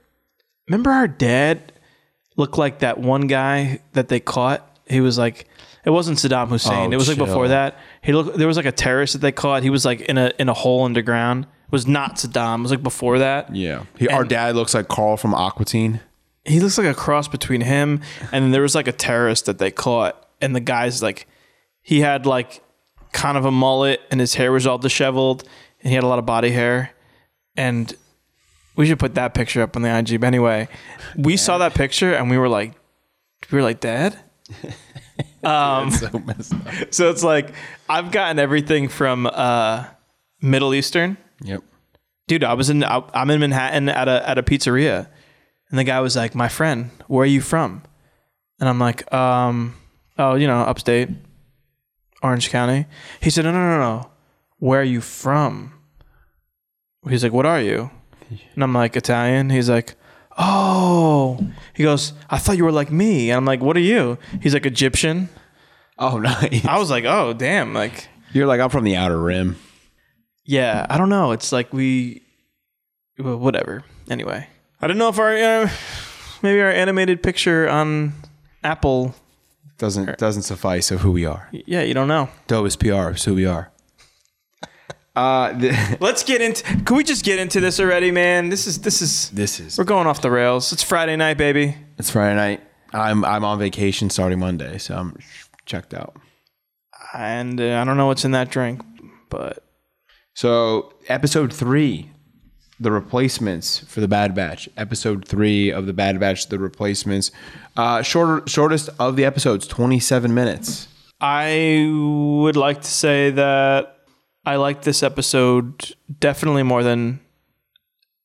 remember our dad looked like that one guy that they caught? He was like it wasn't Saddam Hussein. Oh, it was like chill. before that. He looked there was like a terrorist that they caught. He was like in a in a hole underground. It was not Saddam. It was like before that. Yeah. He, our dad looks like Carl from Aqua Teen. he looks like a cross between him and then there was like a terrorist that they caught and the guy's like he had like kind of a mullet and his hair was all disheveled and he had a lot of body hair and we should put that picture up on the IG but anyway we saw that picture and we were like we were like dad um So messed up. so it's like I've gotten everything from uh Middle Eastern Yep. dude, I was in I'm in Manhattan at a at a pizzeria, and the guy was like, "My friend, where are you from?" And I'm like, "Um, oh, you know, upstate, Orange County." He said, "No, no, no, no. Where are you from?" He's like, "What are you?" And I'm like, "Italian." He's like, "Oh." He goes, "I thought you were like me." And I'm like, "What are you?" He's like, "Egyptian." Oh, nice. I was like, "Oh, damn!" Like, You're like, I'm from the outer rim. Yeah, I don't know. It's like we, well, whatever. Anyway, I don't know if our uh, maybe our animated picture on Apple. Doesn't doesn't suffice of who we are. Yeah, you don't know. Dope is PR. It's who we are. Uh, th- Let's get into. Can we just get into this already, man? This is this is this is we're going off the rails. It's Friday night, baby. it's Friday night. I'm I'm on vacation starting Monday, so I'm checked out. And uh, I don't know what's in that drink, but So episode three, the replacements for the Bad Batch. Episode three of the Bad Batch, the replacements. Uh, shorter, shortest of the episodes, 27 minutes. I would like to say that I like this episode definitely more than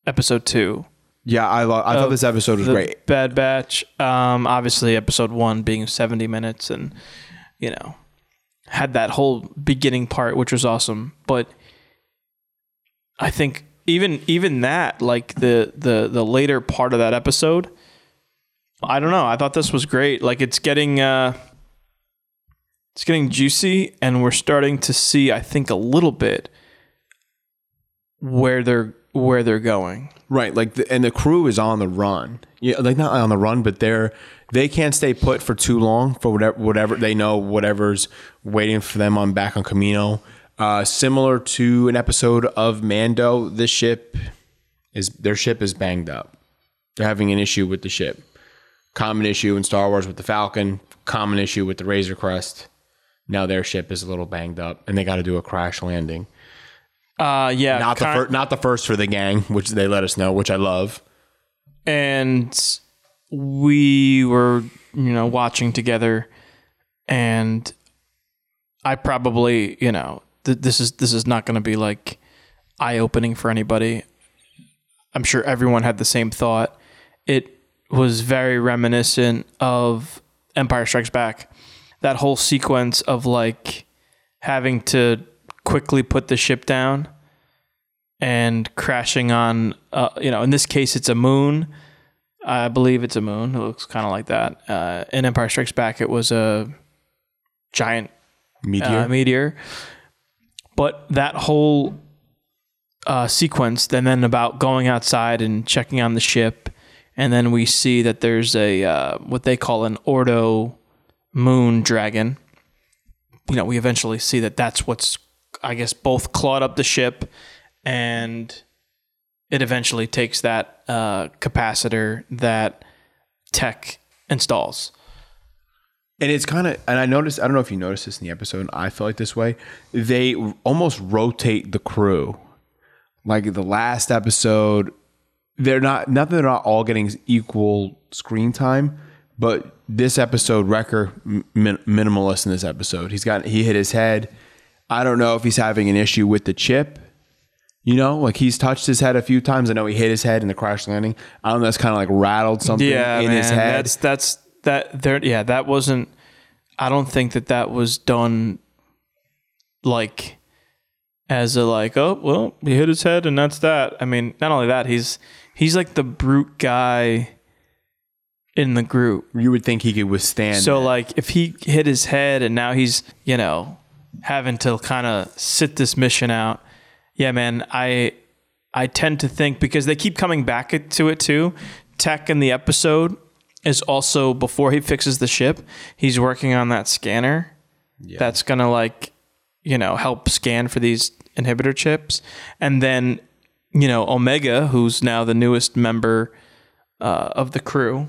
episode two. Yeah, I lo- I thought this episode was great. Bad Batch. Um, obviously, episode one being 70 minutes and, you know, had that whole beginning part, which was awesome. But I think even even that, like the the the later part of that episode, I don't know. I thought this was great. Like it's getting uh it's getting juicy and we're starting to see, I think, a little bit where they're where they're going. Right, like the, and the crew is on the run. Yeah, like not on the run, but they're they can't stay put for too long for whatever whatever they know whatever's waiting for them on back on Kamino. Uh, similar to an episode of Mando, this ship is their ship is banged up. They're having an issue with the ship. Common issue in Star Wars with the Falcon. Common issue with the Razor Crest. Now their ship is a little banged up, and they got to do a crash landing. Uh yeah. Not the fir- not the first for the gang, which they let us know, which I love. and we were you know watching together and i probably you know th- this is this is not going to be like eye opening for anybody i'm sure everyone had the same thought it was very reminiscent of empire strikes back that whole sequence of like having to quickly put the ship down and crashing on uh, you know in this case it's a moon i believe it's a moon it looks kind of like that uh, in empire strikes back it was a giant Meteor. uh, meteor. But that whole uh, sequence, and then about going outside and checking on the ship, and then we see that there's a uh, what they call an Ordo moon dragon. You know, we eventually see that that's what's, I guess, both clawed up the ship, and it eventually takes that uh, capacitor that Tech installs. And it's kind of, and I noticed, I don't know if you noticed this in the episode, I feel like this way. They almost rotate the crew. Like the last episode, they're not, not that they're not all getting equal screen time, but this episode, Wrecker, min- minimalist in this episode. He's got, he hit his head. I don't know if he's having an issue with the chip. You know, like he's touched his head a few times. I know he hit his head in the crash landing. I don't know, that's kind of like rattled something yeah, in man, his head. That's that's that there. Yeah, that wasn't. I don't think that that was done like as a like oh well he hit his head and that's that. I mean, not only that he's he's like the brute guy in the group. you would think he could withstand. So that. like if he hit his head and now he's you know having to kind of sit this mission out. Yeah, man, I I tend to think because they keep coming back to it too. Tech in the episode is also before he fixes the ship, he's working on that scanner Yeah. that's gonna like you know help scan for these inhibitor chips, and then you know Omega, who's now the newest member uh, of the crew.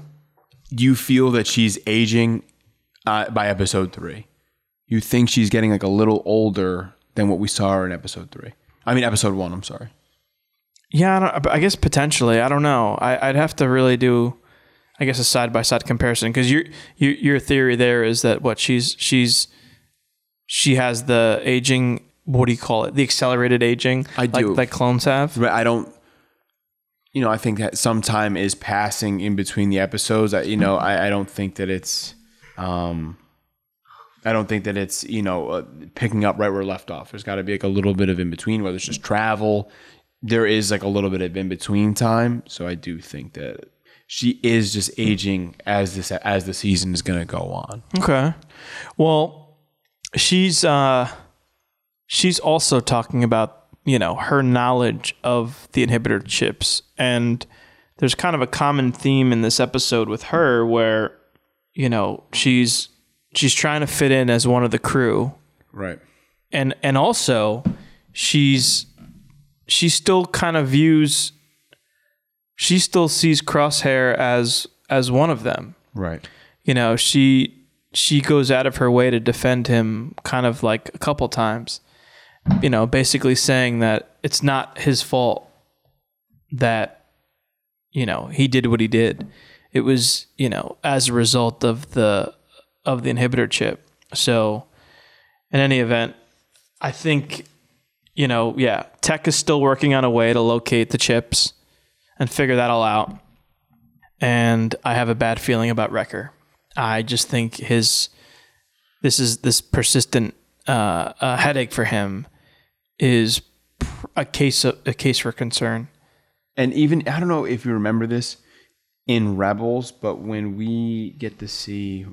You feel that she's aging uh, by episode three. You think she's getting like a little older than what we saw her in episode three. I mean, episode one. I'm sorry. Yeah, I, don't, I guess potentially. I don't know. I, I'd have to really do, I guess, a side by side comparison because your your your theory there is that what she's she's she has the aging. What do you call it? The accelerated aging. I do. like, like clones have. But I don't. You know, I think that some time is passing in between the episodes. I, you know, I, I don't think that it's. Um, I don't think that it's you know uh, picking up right where left off. There's got to be like a little bit of in between, whether it's just travel. There is like a little bit of in between time, so I do think that she is just aging as this as the season is going to go on. Okay. Well, she's uh she's also talking about, you know, her knowledge of the inhibitor chips and there's kind of a common theme in this episode with her where you know, she's she's trying to fit in as one of the crew Right. and and also she's she still kind of views she still sees crosshair as as one of them Right. you know she she goes out of her way to defend him kind of like a couple times you know basically saying that it's not his fault that you know he did what he did. It was you know as a result of the of the inhibitor chip. So in any event i think you know yeah tech is still working on a way to locate the chips and figure that all out. And I have a bad feeling about Wrecker. I just think his this is this persistent uh, uh, headache for him is a case of, a case for concern. And even I don't know if you remember this in Rebels, but when we get to see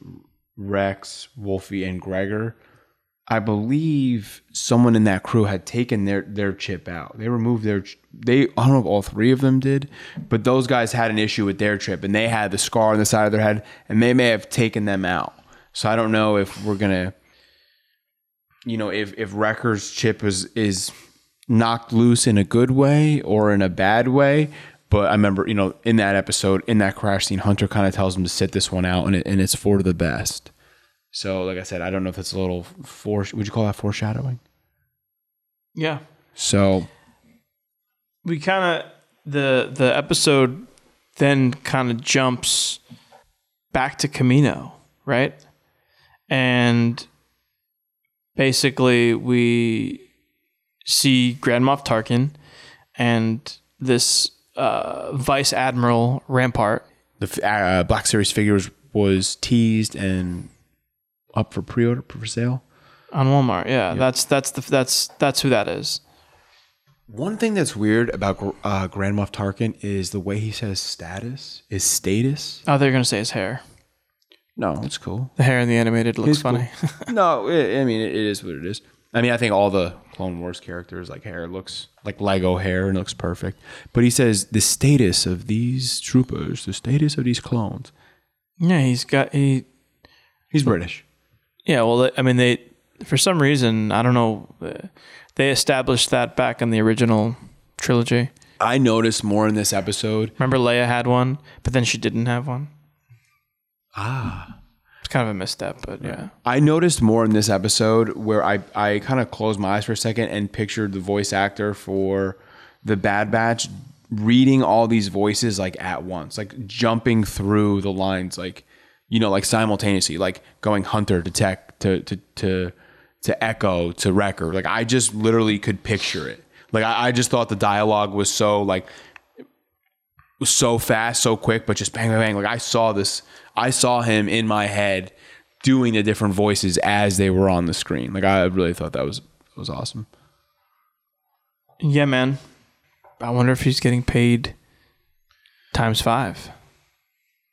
Rex, Wolfie, and Gregor, I believe someone in that crew had taken their their chip out. They removed their they I don't know if all three of them did, but those guys had an issue with their chip and they had the scar on the side of their head and they may have taken them out. So I don't know if we're gonna you know, if if Wrecker's chip is is knocked loose in a good way or in a bad way. But I remember, you know, in that episode, in that crash scene, Hunter kind of tells him to sit this one out, and it, and it's for the best. So, like I said, I don't know if it's a little fore. Would you call that foreshadowing? Yeah, So, we kind of the the episode then kind of jumps back to Kamino, right? And basically, we see Grand Moff Tarkin and this uh, Vice Admiral Rampart. the uh, Black Series figures was teased and up for pre-order for sale. On Walmart, yeah, that's that's the that's that's who that is. One thing that's weird about uh, Grand Moff Tarkin is the way he says status is status. Oh, they're gonna say his hair. No, it's cool. The hair in the animated looks It's cool. funny. no, it, I mean it, it is what it is. I mean, I think all the Clone Wars characters like hair looks like Lego hair and looks perfect. But he says the status of these troopers, the status of these clones. yeah, he's got he. He's British. Yeah, well, I mean, they for some reason I don't know, uh, they established that back in the original trilogy. I noticed more in this episode. Remember, Leia had one, but then she didn't have one. Ah. It's kind of a misstep, but yeah. I noticed more in this episode where I, I kind of closed my eyes for a second and pictured the voice actor for the Bad Batch reading all these voices like at once, like jumping through the lines, like you know, like simultaneously, like going Hunter to Tech to to to to Echo to Wrecker. Like I just literally could picture it. Like I, I just thought the dialogue was so like was so fast, so quick, but just bang, bang, bang. Like I saw this, I saw him in my head doing the different voices as they were on the screen. Like I really thought that was was awesome. Yeah, man. I wonder if he's getting paid times five.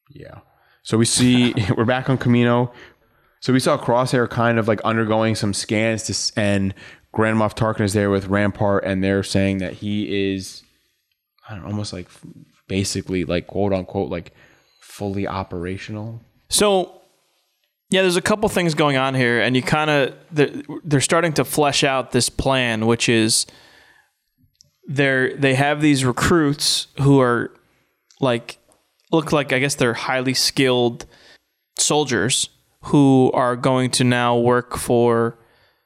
Yeah. So we see we're back on Kamino. So we saw Crosshair kind of like undergoing some scans to, and Grand Moff Tarkin is there with Rampart, and they're saying that he is, I don't know, almost like basically like quote unquote like fully operational. So, yeah, there's a couple things going on here, and you kind of they're, they're starting to flesh out this plan, which is they're they have these recruits who are like look like I guess they're highly skilled soldiers who are going to now work for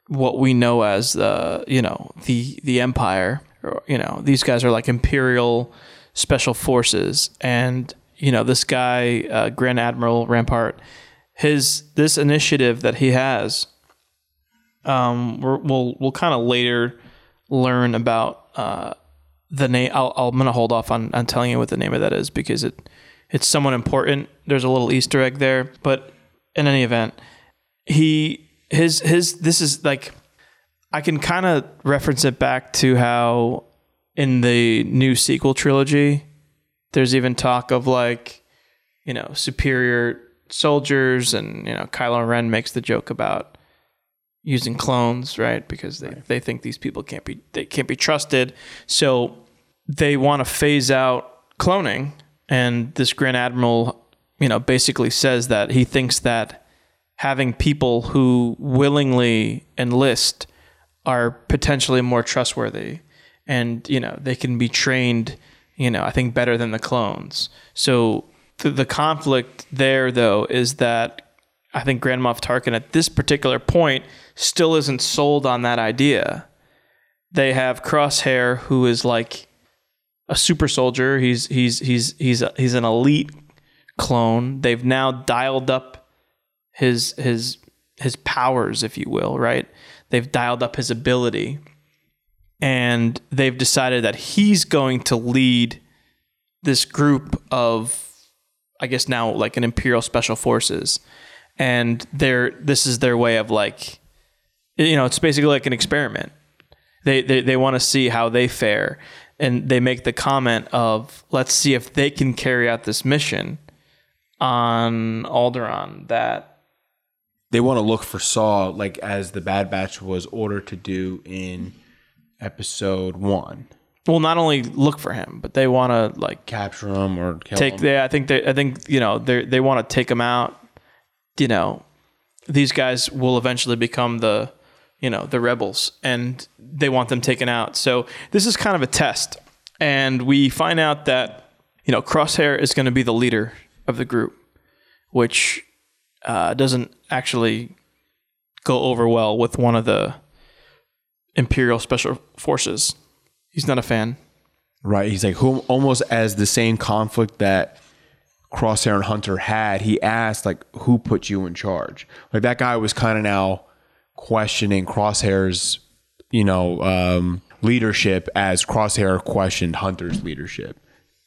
what we know as the you know the the empire you know these guys are like imperial special forces. And you know this guy uh, grand admiral rampart his this initiative that he has um we're, we'll we'll kind of later learn about uh the name I'll, i'm gonna hold off on, on telling you what the name of that is because it it's somewhat important. There's a little easter egg there. But in any event he his his this is like I can kind of reference it back to how in the new sequel trilogy there's even talk of like you know superior soldiers and you know Kylo Ren makes the joke about using clones right? Because they, they think these people can't be they can't be trusted. So they want to phase out cloning and this grand admiral you know basically says that he thinks that having people who willingly enlist are potentially more trustworthy and you know they can be trained you know i think better than the clones. So the, the conflict there though is that i think grand moff tarkin at this particular point still isn't sold on that idea. They have crosshair who is like a super soldier. He's he's he's he's he's an elite clone. They've now dialed up his his his powers, if you will, right? They've dialed up his ability, and they've decided that he's going to lead this group of, I guess now like an Imperial Special Forces, and they're this is their way of like, you know, it's basically like an experiment. They they they want to see how they fare, and they make the comment of let's see if they can carry out this mission on Alderaan that They want to look for Saw like as the Bad Batch was ordered to do in episode one. will not only look for him, but they want to like Capture him or kill take him. the. I think they. I think you know they they want to take him out. You know, these guys will eventually become the, you know, the rebels, and they want them taken out. So this is kind of a test, and we find out that you know Crosshair is going to be the leader of the group, which uh, doesn't actually go over well with one of the Imperial Special Forces. He's not a fan. Right. He's like who almost as the same conflict that Crosshair and Hunter had. He asked like, "Who put you in charge?" Like that guy was kind of now questioning Crosshair's, you know, um, leadership as Crosshair questioned Hunter's leadership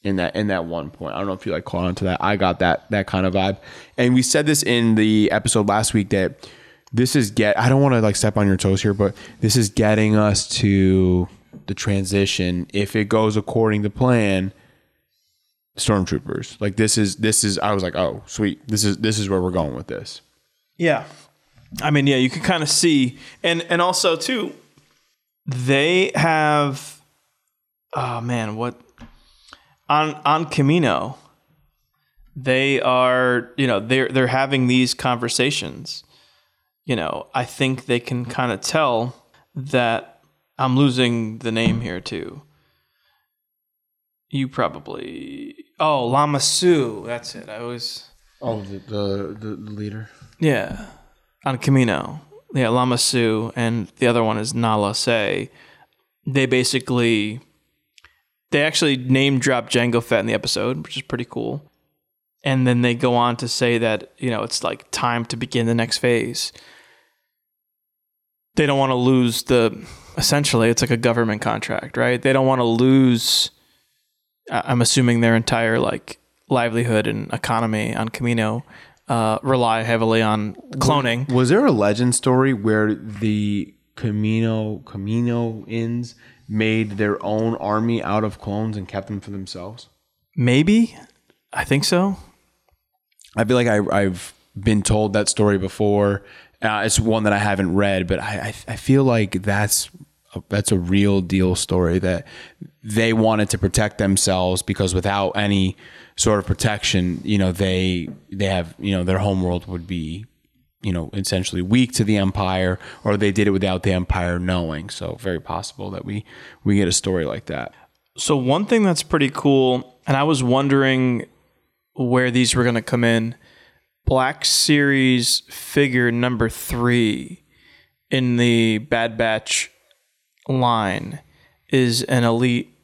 in that in that one point. I don't know if you like caught on to that. I got that that kind of vibe. And we said this in the episode last week that this is get. I don't want to like step on your toes here, but this is getting us to the transition. If it goes according to plan, stormtroopers. Like this is this is I was like, oh sweet, this is this is where we're going with this. Yeah. I mean, yeah, you can kind of see and and also too they have oh man, what on on Kamino they are, you know, they're they're having these conversations. You know, I think they can kind of tell that I'm losing the name here too. You probably Oh, Lama Su, that's it. I was Oh, the the, the leader. yeah, on Kamino. Yeah, Lama Su, and the other one is Nala Se. They basically, they actually name drop Jango Fett in the episode, which is pretty cool. And then they go on to say that you know it's like time to begin the next phase. They don't want to lose the. Essentially, it's like a government contract, right? They don't want to lose. I'm assuming their entire like livelihood and economy on Kamino uh, rely heavily on cloning. Was there a legend story where the Kamino Camino Inns made their own army out of clones and kept them for themselves? Maybe, I think so. I feel like I, I've been told that story before. Uh, it's one that I haven't read, but I, I, I feel like that's a, that's a real deal story that they wanted to protect themselves because without any sort of protection, you know, they they have you know their homeworld would be you know essentially weak to the empire, or they did it without the empire knowing. So very possible that we we get a story like that. So one thing that's pretty cool, and I was wondering where these were going to come in. Black Series figure number three in the Bad Batch line is an elite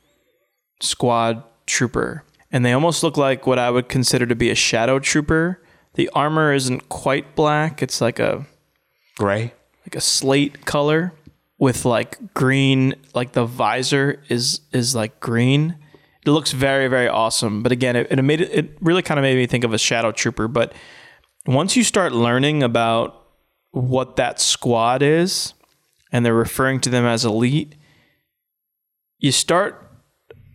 squad trooper. And they almost look like what I would consider to be a shadow trooper. The armor isn't quite black, it's like a Gray. like a slate color with like green like the visor is is like green it looks very very awesome but again it, it made it, it really kind of made me think of a shadow trooper but once you start learning about what that squad is and they're referring to them as elite you start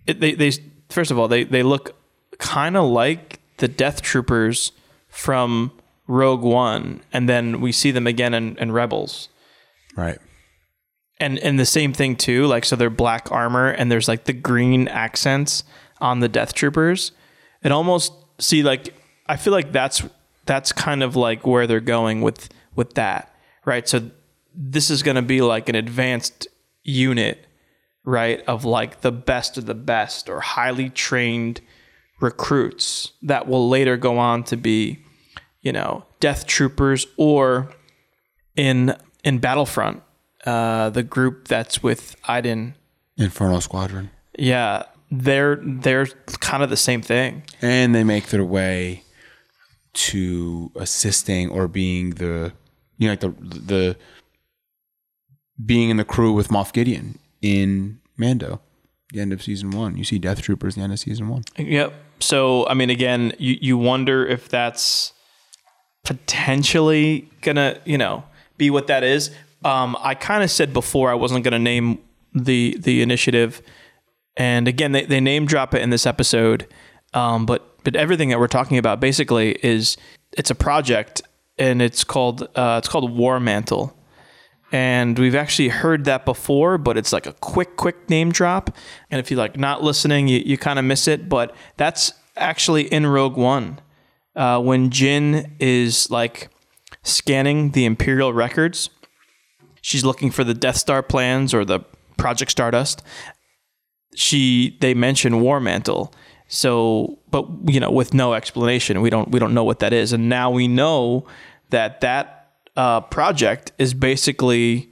they, they first of all they, they look kind of like the death troopers from rogue one and then we see them again in, in rebels Right. and and the same thing too like so they're black armor and there's like the green accents on the death troopers it almost see like i feel like that's that's kind of like where they're going with with that right? So this is going to be like an advanced unit right of like the best of the best or highly trained recruits that will later go on to be you know death troopers or in in battlefront uh the group that's with Iden Inferno Squadron. yeah they're they're kind of the same thing. And they make their way to assisting or being the you know like the the being in the crew with Moff Gideon in Mando, the end of season one. You see Death Troopers the end of season one. Yep. So, I mean, again, you, you wonder if that's potentially gonna, you know, be what that is. Um, I kind of said before I wasn't gonna name the the initiative, and again, they, they name drop it in this episode. Um, but but everything that we're talking about basically is it's a project, and it's called uh, it's called War Mantle. And we've actually heard that before, but it's like a quick, quick name drop. And if you're like not listening, you, you kind of miss it. But that's actually in Rogue One. Uh, when Jyn is like scanning the Imperial records, she's looking for the Death Star plans or the Project Stardust. She they mention War Mantle. So, but you know, with no explanation, we don't we don't know what that is. And now we know that that uh, project is basically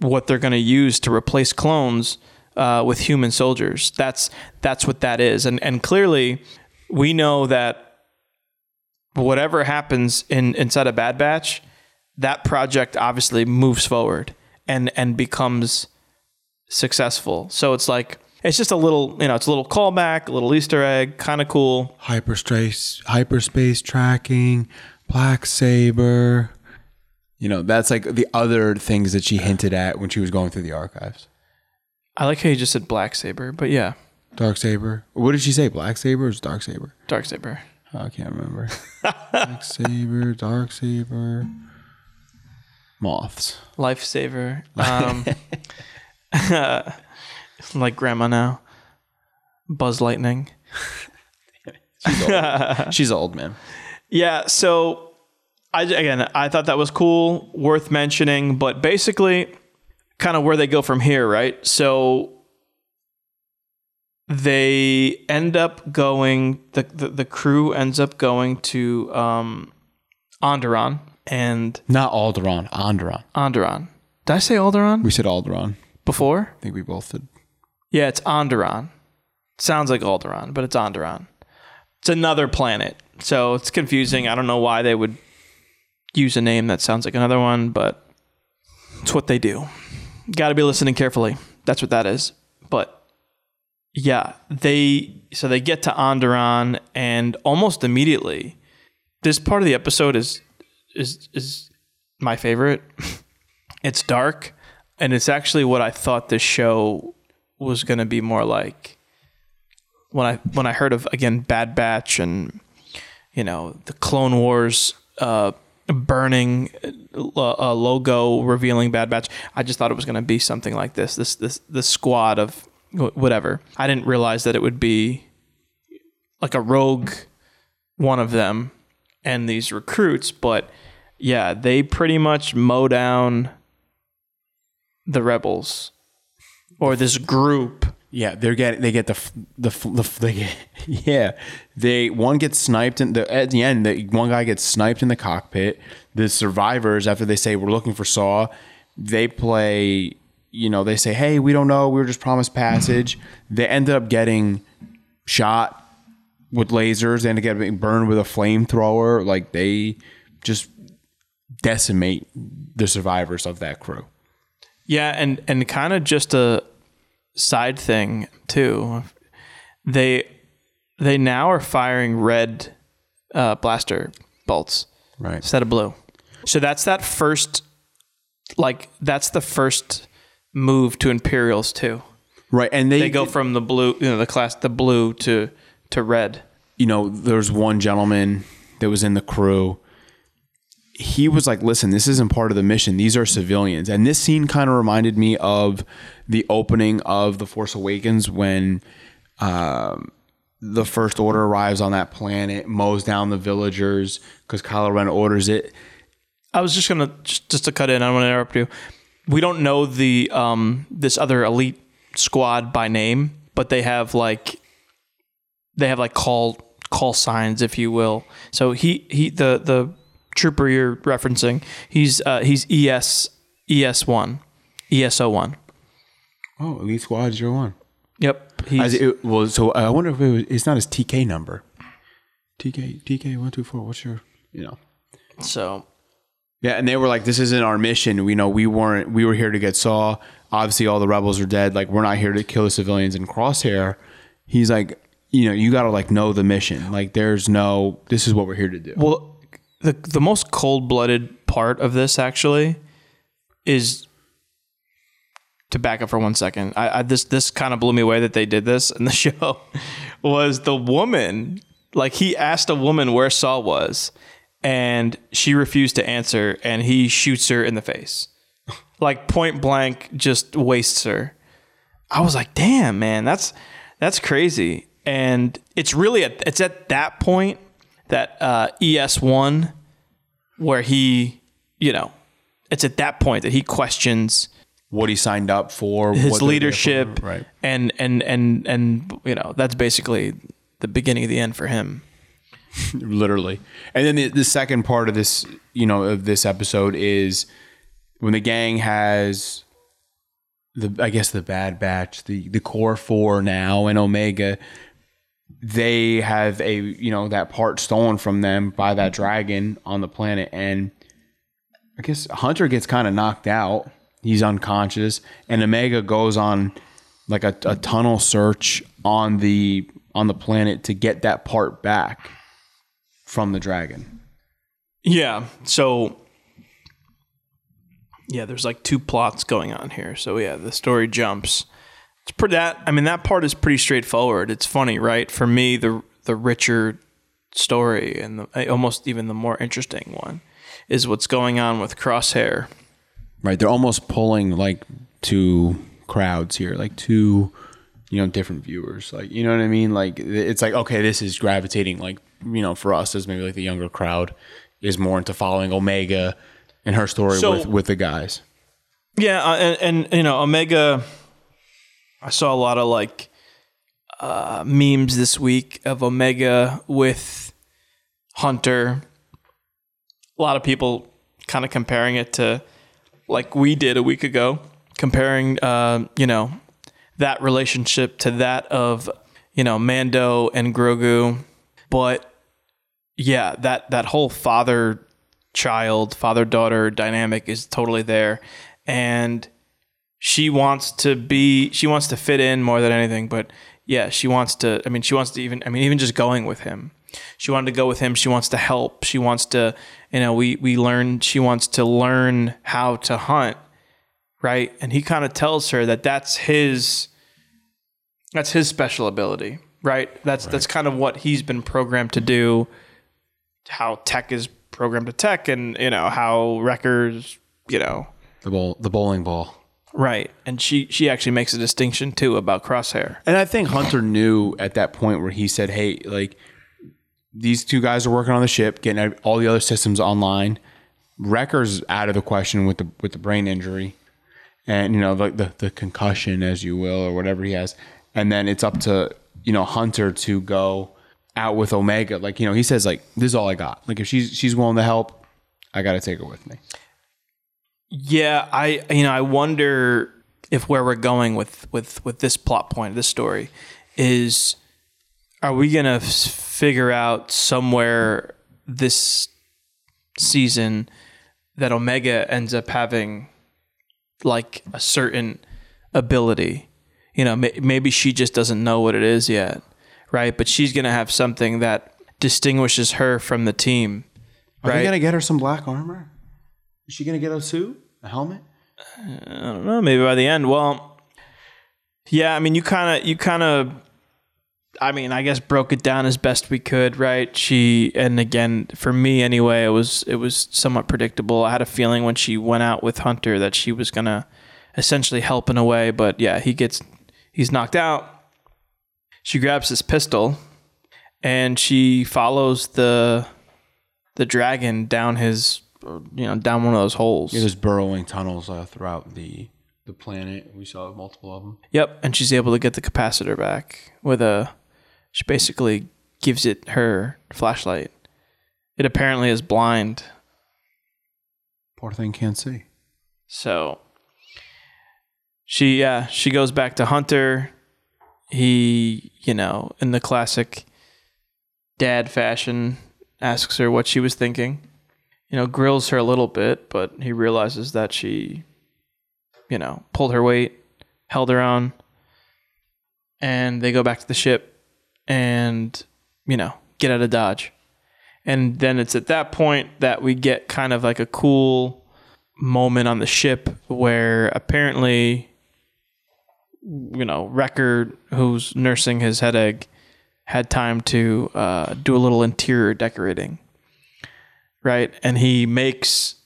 what they're going to use to replace clones uh, with human soldiers. That's that's what that is, and and clearly we know that whatever happens in inside a Bad Batch, that project obviously moves forward and and becomes successful. So it's like it's just a little you know it's a little callback, a little Easter egg, kind of cool. Hyperspace, hyperspace tracking, black saber. You know, that's like the other things that she hinted at when she was going through the archives. I like how you just said black saber, but yeah, Dark saber. What did she say? Black saber or dark saber? Dark saber. Oh, I can't remember. black saber, dark saber, moths. Lifesaver. Um, like grandma now. Buzz Lightning. She's old, She's old, man. Yeah, so I again I thought that was cool, worth mentioning, but basically kind of where they go from here, right? So they end up going the the, the crew ends up going to um Onderon and Not Alderaan, Onderon. Onderon. Did I say Alderaan We said Alderaan. before? I think we both did. Yeah, it's Onderon. Sounds like Alderaan, but it's Onderon. It's another planet. So it's confusing. I don't know why they would use a name that sounds like another one, but it's what they do. Got to be listening carefully. That's what that is. But yeah, they so they get to Onderon and almost immediately this part of the episode is is is my favorite. it's dark and it's actually what I thought this show was going to be more like when I when I heard of again Bad Batch and you know the Clone Wars uh, burning uh, a logo revealing Bad Batch. I just thought it was going to be something like this. This this this squad of whatever. I didn't realize that it would be like a rogue one of them and these recruits, but yeah, they pretty much mow down the rebels or this group. Yeah, they're getting they get the the the they get, yeah they one gets sniped in the at the end the one guy gets sniped in the cockpit. The survivors after they say we're looking for Saw, they play you know they say hey we don't know we were just promised passage. They ended up getting shot with lasers. They ended up getting burned with a flamethrower. Like they just decimate the survivors of that crew. Yeah, and and kind of just a side thing too. They they now are firing red uh, blaster bolts Right. instead of blue. So that's that first like that's the first move to Imperials too. Right, and they, They go from the blue, you know, the class the blue to to red. you know, there's one gentleman that was in the crew. He was like, listen, this isn't part of the mission. These are civilians. And this scene kind of reminded me of the opening of The Force Awakens when um, the First Order arrives on that planet, mows down the villagers because Kylo Ren orders it. I was just gonna just, just to cut in. I don't want to interrupt you. We don't know the um this other elite squad by name, but they have like they have like call call signs, if you will. So he he the the trooper you're referencing, he's uh he's ES ES one, ESO one. Oh, Elite Squad Zero One. Yep. He's, As it was, so I wonder if it was, it's not his TK number. TK TK one two four. What's your you know? so Yeah, and they were like, "This isn't our mission. We know we weren't. We were here to get Saw. Obviously, all the rebels are dead. Like, we're not here to kill the civilians." And Crosshair, he's like, "You know, you got to like know the mission. Like, there's no. This is what we're here to do." Well, the the most cold blooded part of this actually is to back up for one second. I, I this this kind of blew me away that they did this in the show. Was the woman like he asked a woman where Saw was, and she refused to answer, and he shoots her in the face, like point blank, just wastes her. I was like, damn, man, that's that's crazy. And it's really at, it's at that point that uh, ES one where he, you know, it's at that point that he questions what he signed up for, his what they're for, leadership, right? And and and and you know that's basically the beginning of the end for him. literally. And then the, the second part of this, you know, of this episode is when the gang has the, I guess the Bad Batch, the the Core Four now, and Omega. They have a, you know, that part stolen from them by that dragon on the planet, and I guess Hunter gets kind of knocked out. He's unconscious, and Omega goes on like a, a tunnel search on the on the planet to get that part back from the dragon. Yeah. So yeah, there's like two plots going on here. So yeah, the story jumps It's pretty that I mean that part is pretty straightforward. It's funny, right? For me, the the richer story and the, almost even the more interesting one is what's going on with Crosshair. Right. They're almost pulling like two crowds here, like two, you know, different viewers. Like, you know what I mean? Like, it's like, okay, this is gravitating, like, you know, for us as maybe like the younger crowd is more into following Omega and her story So- with, with the guys. Yeah, uh, and, and you know, Omega. I saw a lot of like uh, memes this week of Omega with Hunter. A lot of people kind of comparing it to like we did a week ago, comparing uh, you know that relationship to that of you know Mando and Grogu, but yeah, that that whole father child, father daughter dynamic is totally there, and she wants to be she wants to fit in more than anything but yeah she wants to i mean she wants to even i mean even just going with him. She wanted to go with him. She wants to help. She wants to you know we we learn she wants to learn how to hunt right? And he kind of tells her that that's his that's his special ability right? That's that's kind of what he's been programmed to do how tech is programmed to tech and you know how wreckers you know. The bowl, the bowling ball. Right. And she she actually makes a distinction too about crosshair. And I think Hunter knew at that point where he said, "Hey, like these two guys are working on the ship, getting all the other systems online. Wrecker's out of the question with the with the brain injury, and you know like the the concussion, as you will, or whatever he has. And then it's up to you know Hunter to go out with Omega. Like you know he says, like this is all I got. Like if she's she's willing to help, I got to take her with me. Yeah, I you know, I wonder if where we're going with with with this plot point, of this story is are we going to f- figure out somewhere this season that Omega ends up having like a certain ability. You know, may- maybe she just doesn't know what it is yet, right? But she's going to have something that distinguishes her from the team. Are Right. they gonna get her some black armor? Is she gonna get a suit, a helmet? Uh, I don't know. Maybe by the end. Well, yeah. I mean, you kind of, you kind of. I mean, I guess broke it down as best we could, right? She, and again, for me anyway, it was it was somewhat predictable. I had a feeling when she went out with Hunter that she was gonna essentially help in a way, but yeah, he gets he's knocked out. She grabs his pistol, and she follows the the dragon down his, you know, down one of those holes. Yeah, there's burrowing tunnels uh, throughout the the planet. We saw multiple of them. Yep, and she's able to get the capacitor back with a. She basically gives it her flashlight. It apparently is blind, Poor thing can't see. so she yeah she goes back to Hunter. He you know in the classic dad fashion asks her what she was thinking. You know grills her a little bit, but he realizes that she you know pulled her weight, held her own, and they go back to the ship and you know get out of dodge. And then it's at that point that we get kind of like a cool moment on the ship where apparently you know Wrecker who's nursing his headache had time to uh, do a little interior decorating right and he makes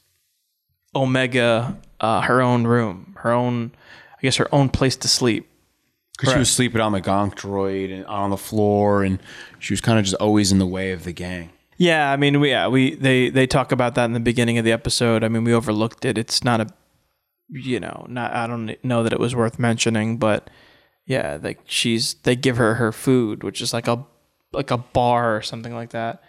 Omega uh, her own room her own I guess her own place to sleep Because she was sleeping on the gonk droid and on the floor, and she was kind of just always in the way of the gang. Yeah, I mean, we yeah, we they they talk about that in the beginning of the episode. I mean, we overlooked it. It's not a, you know, not I don't know that it was worth mentioning, but yeah, like she's they give her her food, which is like a like a bar or something like that,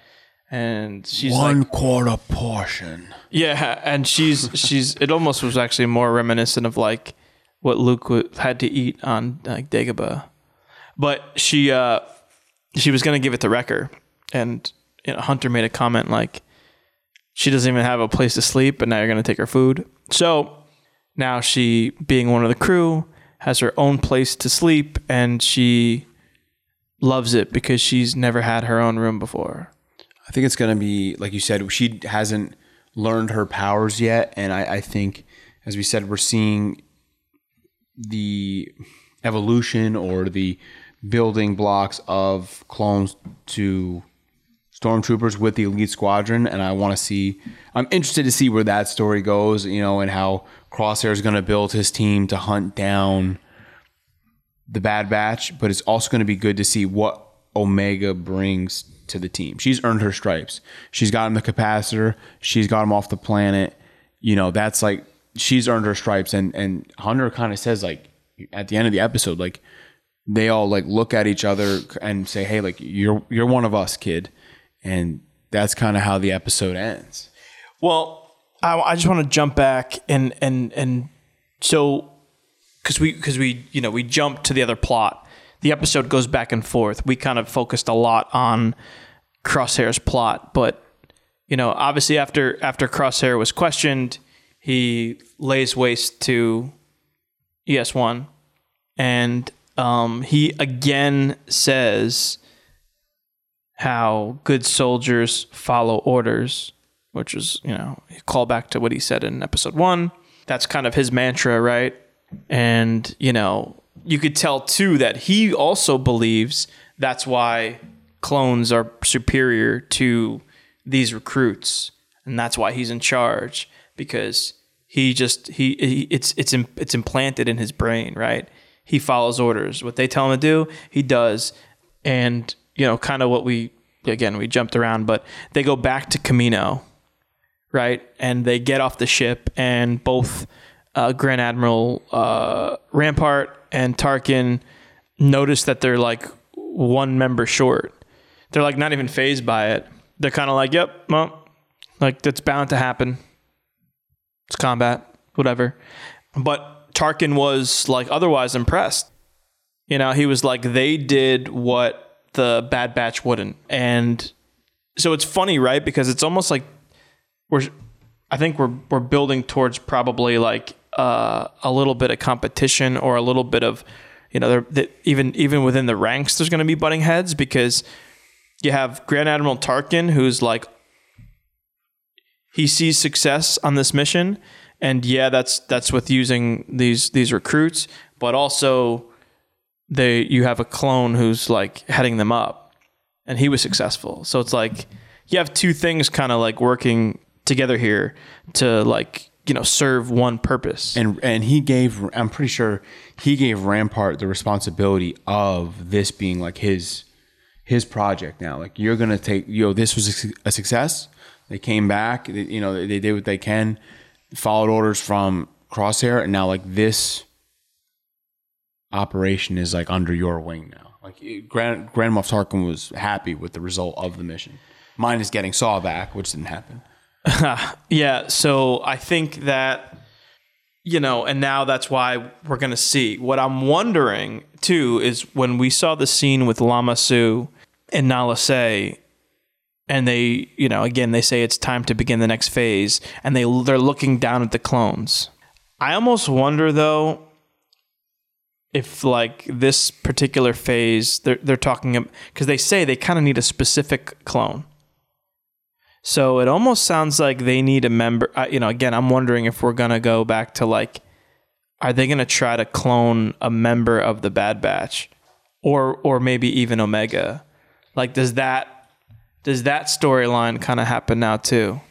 and she's like, quarter portion. yeah, and she's she's it almost was actually more reminiscent of like what Luke w- had to eat on like Dagobah, but she uh she was gonna give it to Wrecker, and you know, Hunter made a comment like she doesn't even have a place to sleep, and now you're gonna take her food. So now she, being one of the crew, has her own place to sleep, and she loves it because she's never had her own room before. I think it's gonna be like you said. She hasn't learned her powers yet, and I, I think, as we said, we're seeing the evolution or the building blocks of clones to stormtroopers with the elite squadron and i want to see i'm interested to see where that story goes you know and how crosshair is going to build his team to hunt down the bad batch but it's also going to be good to see what omega brings to the team. She's earned her stripes. She's got him the capacitor. She's got him off the planet. You know that's like she's earned her stripes. And and hunter kind of says like at the end of the episode like they all like look at each other and say hey like you're you're one of us kid. And that's kind of how the episode ends. Well, I, I just want to jump back and and and so because we because we you know we jumped to the other plot. The episode goes back and forth. We kind of focused a lot on Crosshair's plot, but you know, obviously after after Crosshair was questioned, he lays waste to ES one, and um, he again says how good soldiers follow orders, which is, you know, call back to what he said in episode one. That's kind of his mantra, right? And, you know, you could tell too that he also believes that's why clones are superior to these recruits. And that's why he's in charge because he just he, he it's it's it's implanted in his brain, right? He follows orders. What they tell him to do, he does. And you know, kind of what we again we jumped around, but they go back to Kamino, right? And they get off the ship, and both uh, Grand Admiral uh, Rampart and Tarkin notice that they're like one member short. They're like not even fazed by it. They're kind of like, "Yep, well, like that's bound to happen. It's combat, whatever." But Tarkin was like otherwise impressed. You know, he was like, they did what the Bad Batch wouldn't. And so it's funny, right? Because it's almost like we're, I think we're, we're building towards probably like uh, a little bit of competition or a little bit of, you know, that even, even within the ranks, there's going to be butting heads because you have Grand Admiral Tarkin, who's like, he sees success on this mission. And yeah, that's, that's with using these, these recruits, but also, they you have a clone who's like heading them up and he was successful so it's like you have two things kind of like working together here to like you know serve one purpose. And and he gave i'm pretty sure he gave rampart the responsibility of this being like his his project now. Like you're gonna take you know this was a success. They came back they, you know they did what they can followed orders from crosshair and now like this operation is like under your wing now. Like grand grand moff tarkin was happy with the result of the mission mine is getting saw back which didn't happen yeah so i think that you know and now that's why we're gonna see. What i'm wondering too is when we saw the scene with lama su and nala se and they you know again they say it's time to begin the next phase and they they're looking down at the clones. I almost wonder though if like this particular phase they're they're talking because they say they kind of need a specific clone so it almost sounds like they need a member uh, you know again i'm wondering if we're to go back to like are they to try to clone a member of the bad batch? Or or maybe even omega? Like does that does that storyline kind of happen now too?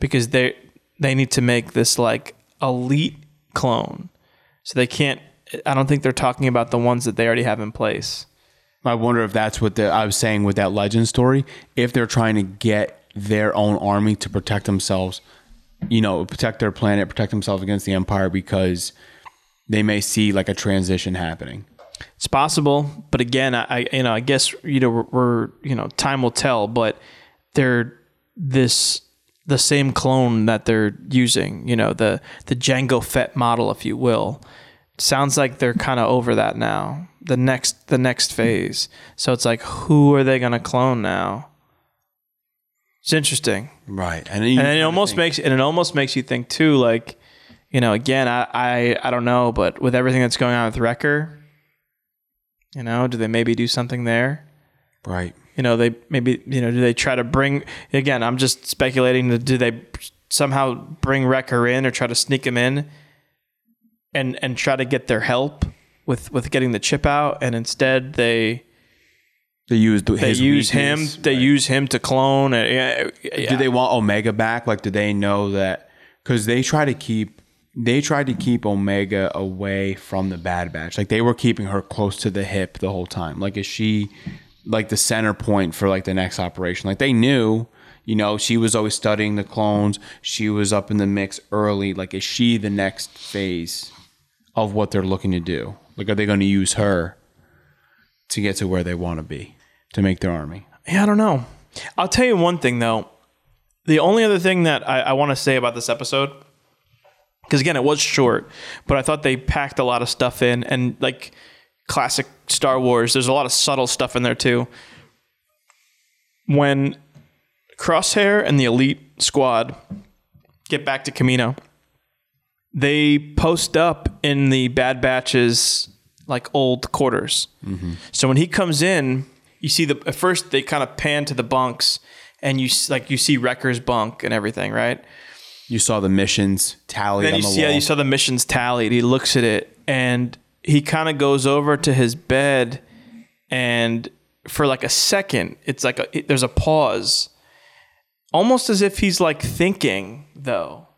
Because they they need to make this like elite clone. So they can't i don't think they're talking about the ones that they already have in place. I wonder if that's what the, I was saying with that legend story. If they're trying to get their own army to protect themselves, you know, protect their planet, protect themselves against the Empire, because they may see like a transition happening. It's possible, but again, I, you know I guess you know we're, we're you know time will tell, but they're this the same clone that they're using, you know the the Jango Fett model, if you will. Sounds like they're kind of over that now. The next the next phase. So it's like, who are they going to clone now? It's interesting. Right, and, and it almost think- makes and it almost makes you think too like you know again I, I i don't know but with everything that's going on with wrecker you know do they maybe do something there? Right. you know they maybe you know do they try to bring again i'm just speculating do they somehow bring wrecker in or try to sneak him in and and try to get their help with with getting the chip out, and instead they They used they his use him they right. use him to clone. And, yeah, uh, yeah. Did they want Omega back? Like, do they know that? Because they try to keep they tried to keep Omega away from the Bad Batch. Like they were keeping her close to the hip the whole time. Like, is she like the center point for like the next operation? Like they knew. You know, she was always studying the clones. She was up in the mix early. Like, is she the next phase of what they're looking to do? Like, are they going to use her to get to where they want to be to make their army? Yeah, I don't know. I'll tell you one thing though. The only other thing that I, I want to say about this episode, because again, it was short, but I thought they packed a lot of stuff in, and like classic Star Wars, there's a lot of subtle stuff in there too. When Crosshair and the Elite Squad get back to Kamino, they post up in the Bad Batch's like old quarters. Mm-hmm. So when he comes in, you see the at first they kind of pan to the bunks, and you like you see Wrecker's bunk and everything, right? You saw the missions tallied Then on you the see, yeah, you saw the missions tallied. He looks at it and he kind of goes over to his bed, and for like a second, it's like a, it- there's a pause, almost as if he's like thinking, though.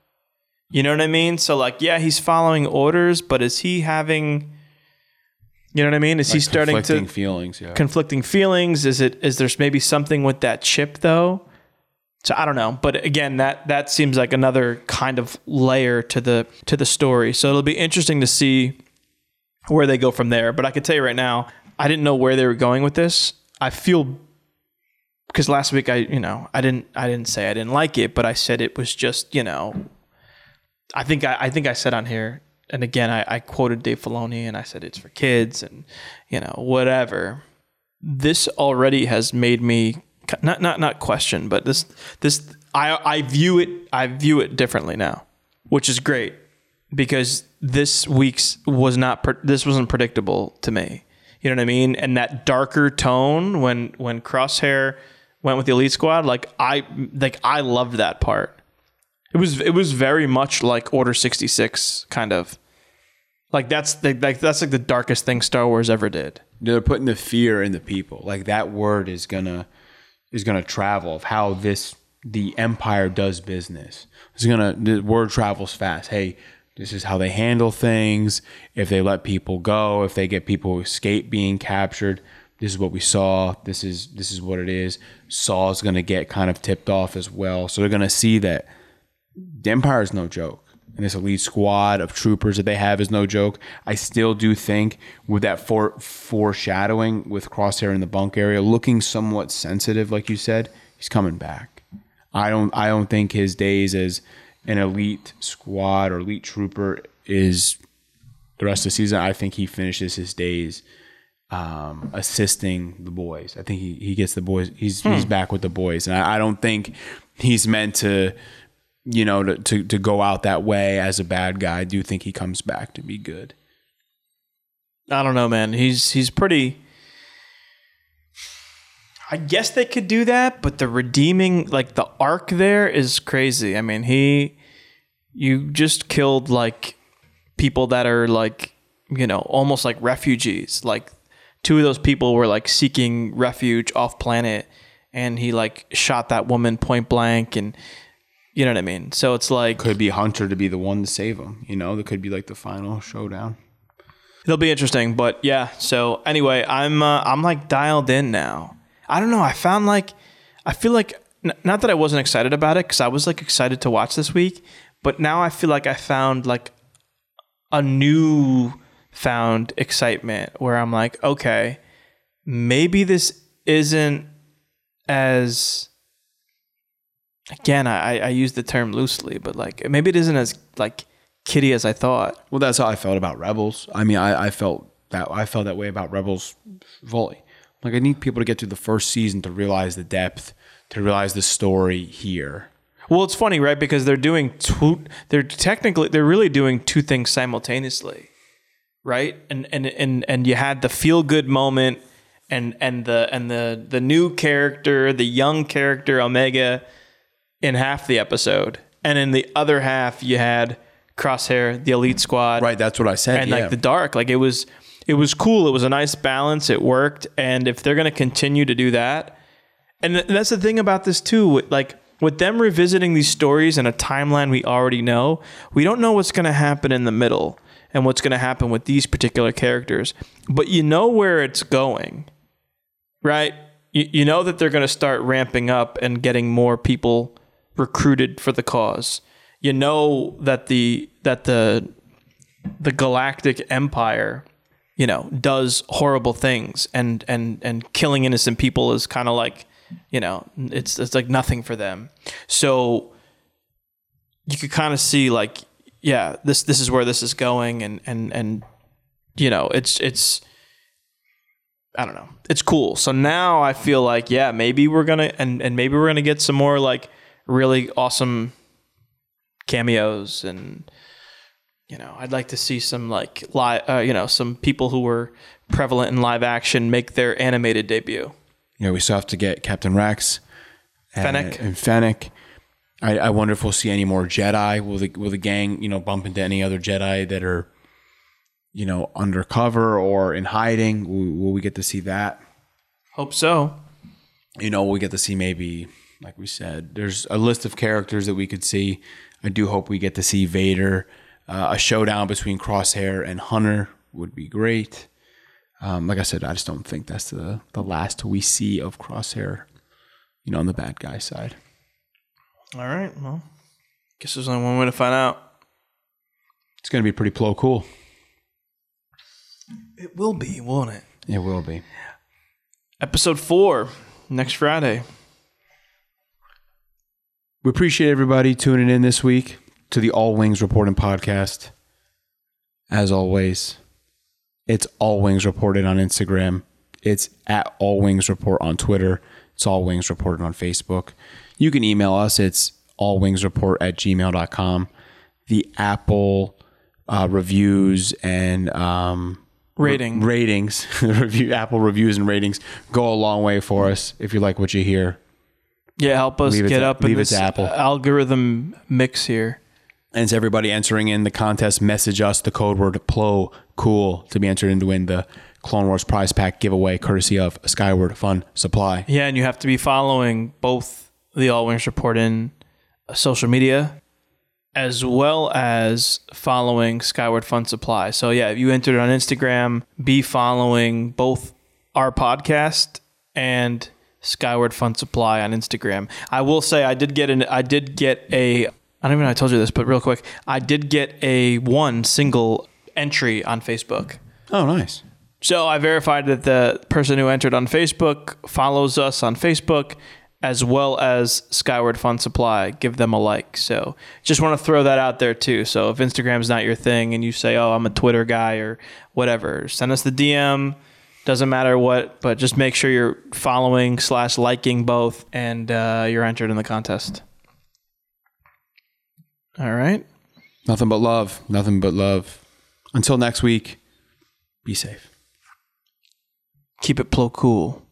You know what I mean? So like, yeah, he's following orders, but is he having? You know what I mean? Is he starting to conflicting feelings. Yeah. conflicting feelings? Is it is there's maybe something with that chip though? So I don't know, but again, that that seems like another kind of layer to the to the story. So it'll be interesting to see where they go from there. But I can tell you right now, I didn't know where they were going with this. I feel because last week I you know I didn't I didn't say I didn't like it, but I said it was just you know I think I, I think I said on here, and again I, I quoted Dave Filoni and I said it's for kids and you know whatever. This already has made me not not not question, but this this I I view it I view it differently now, which is great because this week's was not this wasn't predictable to me. You know what I mean? And that darker tone when when Crosshair went with the Elite Squad, like I like I loved that part. It was it was very much like Order sixty six kind of. Like that's the, like that's like the darkest thing Star Wars ever did. They're putting the fear in the people. Like that word is gonna is gonna travel of how this the empire does business. It's gonna the word travels fast. Hey, this is how they handle things. If they let people go, if they get people who escape being captured, this is what we saw. This is this is what it is. Saw's gonna get kind of tipped off as well. So they're gonna see that the Empire is no joke. And this elite squad of troopers that they have is no joke. I still do think with that fore, foreshadowing with Crosshair in the bunk area, looking somewhat sensitive, like you said, he's coming back. I don't I don't think his days as an elite squad or elite trooper is the rest of the season. I think he finishes his days um, assisting the boys. I think he, he gets the boys. He's he's back with the boys, and I, I don't think he's meant to, you know, to, to to go out that way as a bad guy. I do think he comes back to be good. I don't know, man. He's he's pretty. I guess they could do that, but the redeeming, like the arc there, is crazy. I mean, he, you just killed like people that are like, you know, almost like refugees. Like two of those people were like seeking refuge off planet, and he like shot that woman point blank, and you know what I mean. So it's like Could be Hunter to be the one to save him. You know, that could be like the final showdown. It'll be interesting, but yeah. So anyway, I'm uh, I'm like dialed in now. I don't know. I found like I feel like n- not that I wasn't excited about it because I was like excited to watch this week, but now I feel like I found like a new found excitement where I'm like, okay, maybe this isn't as again I, I use the term loosely, but like maybe it isn't as like kitty as I thought. Well, that's how I felt about Rebels. I mean, I, I felt that I felt that way about Rebels fully. Like I need people to get through the first season to realize the depth, to realize the story here. Well, it's funny, right? Because they're doing two. They're technically they're really doing two things simultaneously, right? And and and and you had the feel good moment, and and the and the the new character, the young character Omega, in half the episode, and in the other half you had Crosshair, the Elite Squad, Right, that's what I said. and yeah. like the dark. Like it was, it was cool. It was a nice balance. It worked. And if they're gonna continue to do that, and th- that's the thing about this too. Like with them revisiting these stories in a timeline we already know, we don't know what's gonna happen in the middle and what's gonna happen with these particular characters. But you know where it's going, right? You, you know that they're gonna start ramping up and getting more people recruited for the cause. You know that the that the the galactic empire you know does horrible things and and and killing innocent people is kind of like you know it's it's like nothing for them so you could kind of see like yeah this this is where this is going and and and you know it's it's I don't know. It's cool. So now I feel like yeah, maybe we're gonna and and maybe we're gonna get some more like really awesome cameos and you know i'd like to see some like live uh, you know some people who were prevalent in live action make their animated debut you know, we still have to get Captain Rex, and, Fennec. and Fennec. I, I wonder if we'll see any more Jedi. Will the will the gang, you know, bump into any other Jedi that are, you know, undercover or in hiding? Will, will we get to see that? hope so you know, we get to see maybe, like we said, there's a list of characters that we could see. I do hope we get to see Vader. Uh, a showdown between Crosshair and Hunter would be great. Um, like I said, I just don't think that's the, the last we see of Crosshair, you know, on the bad guy side. all right well guess there's only one way to find out It's going to be pretty Plo Kool. it will be won't it It will be. episode four next friday We appreciate everybody tuning in this week to the All Wings Report In podcast. As always, it's All Wings Report In on Instagram. It's at All Wings Report on Twitter. It's All Wings Report In on Facebook. You can email us. It's allwingsreport at gmail.com. The Apple uh, reviews and um, rating ratings, review Apple reviews and ratings go a long way for us if you like what you hear. Yeah help us Leave get to- up in leave it this Apple. algorithm mix here And it's everybody entering in the contest. Message us the code word Plo Kool to be entered in to win the Clone Wars prize pack giveaway courtesy of Skyward Fun Supply. Yeah, and you have to be following both the All Wings Report in social media as well as following Skyward Fun Supply. So yeah, if you entered on Instagram, be following both our podcast and Skyward Fun Supply on Instagram. I will say I did get an I did get a I don't even know if I told you this, but real quick, I did get a one single entry on Facebook. Oh, nice. So I verified that the person who entered on Facebook follows us on Facebook as well as Skyward Fun Supply. Give them a like. So just want to throw that out there too. So if Instagram's not your thing and you say, "Oh, I'm a Twitter guy" or whatever, send us the DM. Doesn't matter what, but just make sure you're following slash liking both, and uh, you're entered in the contest. All right. Nothing but love. Nothing but love. Until next week, be safe. Keep it Plo Kool.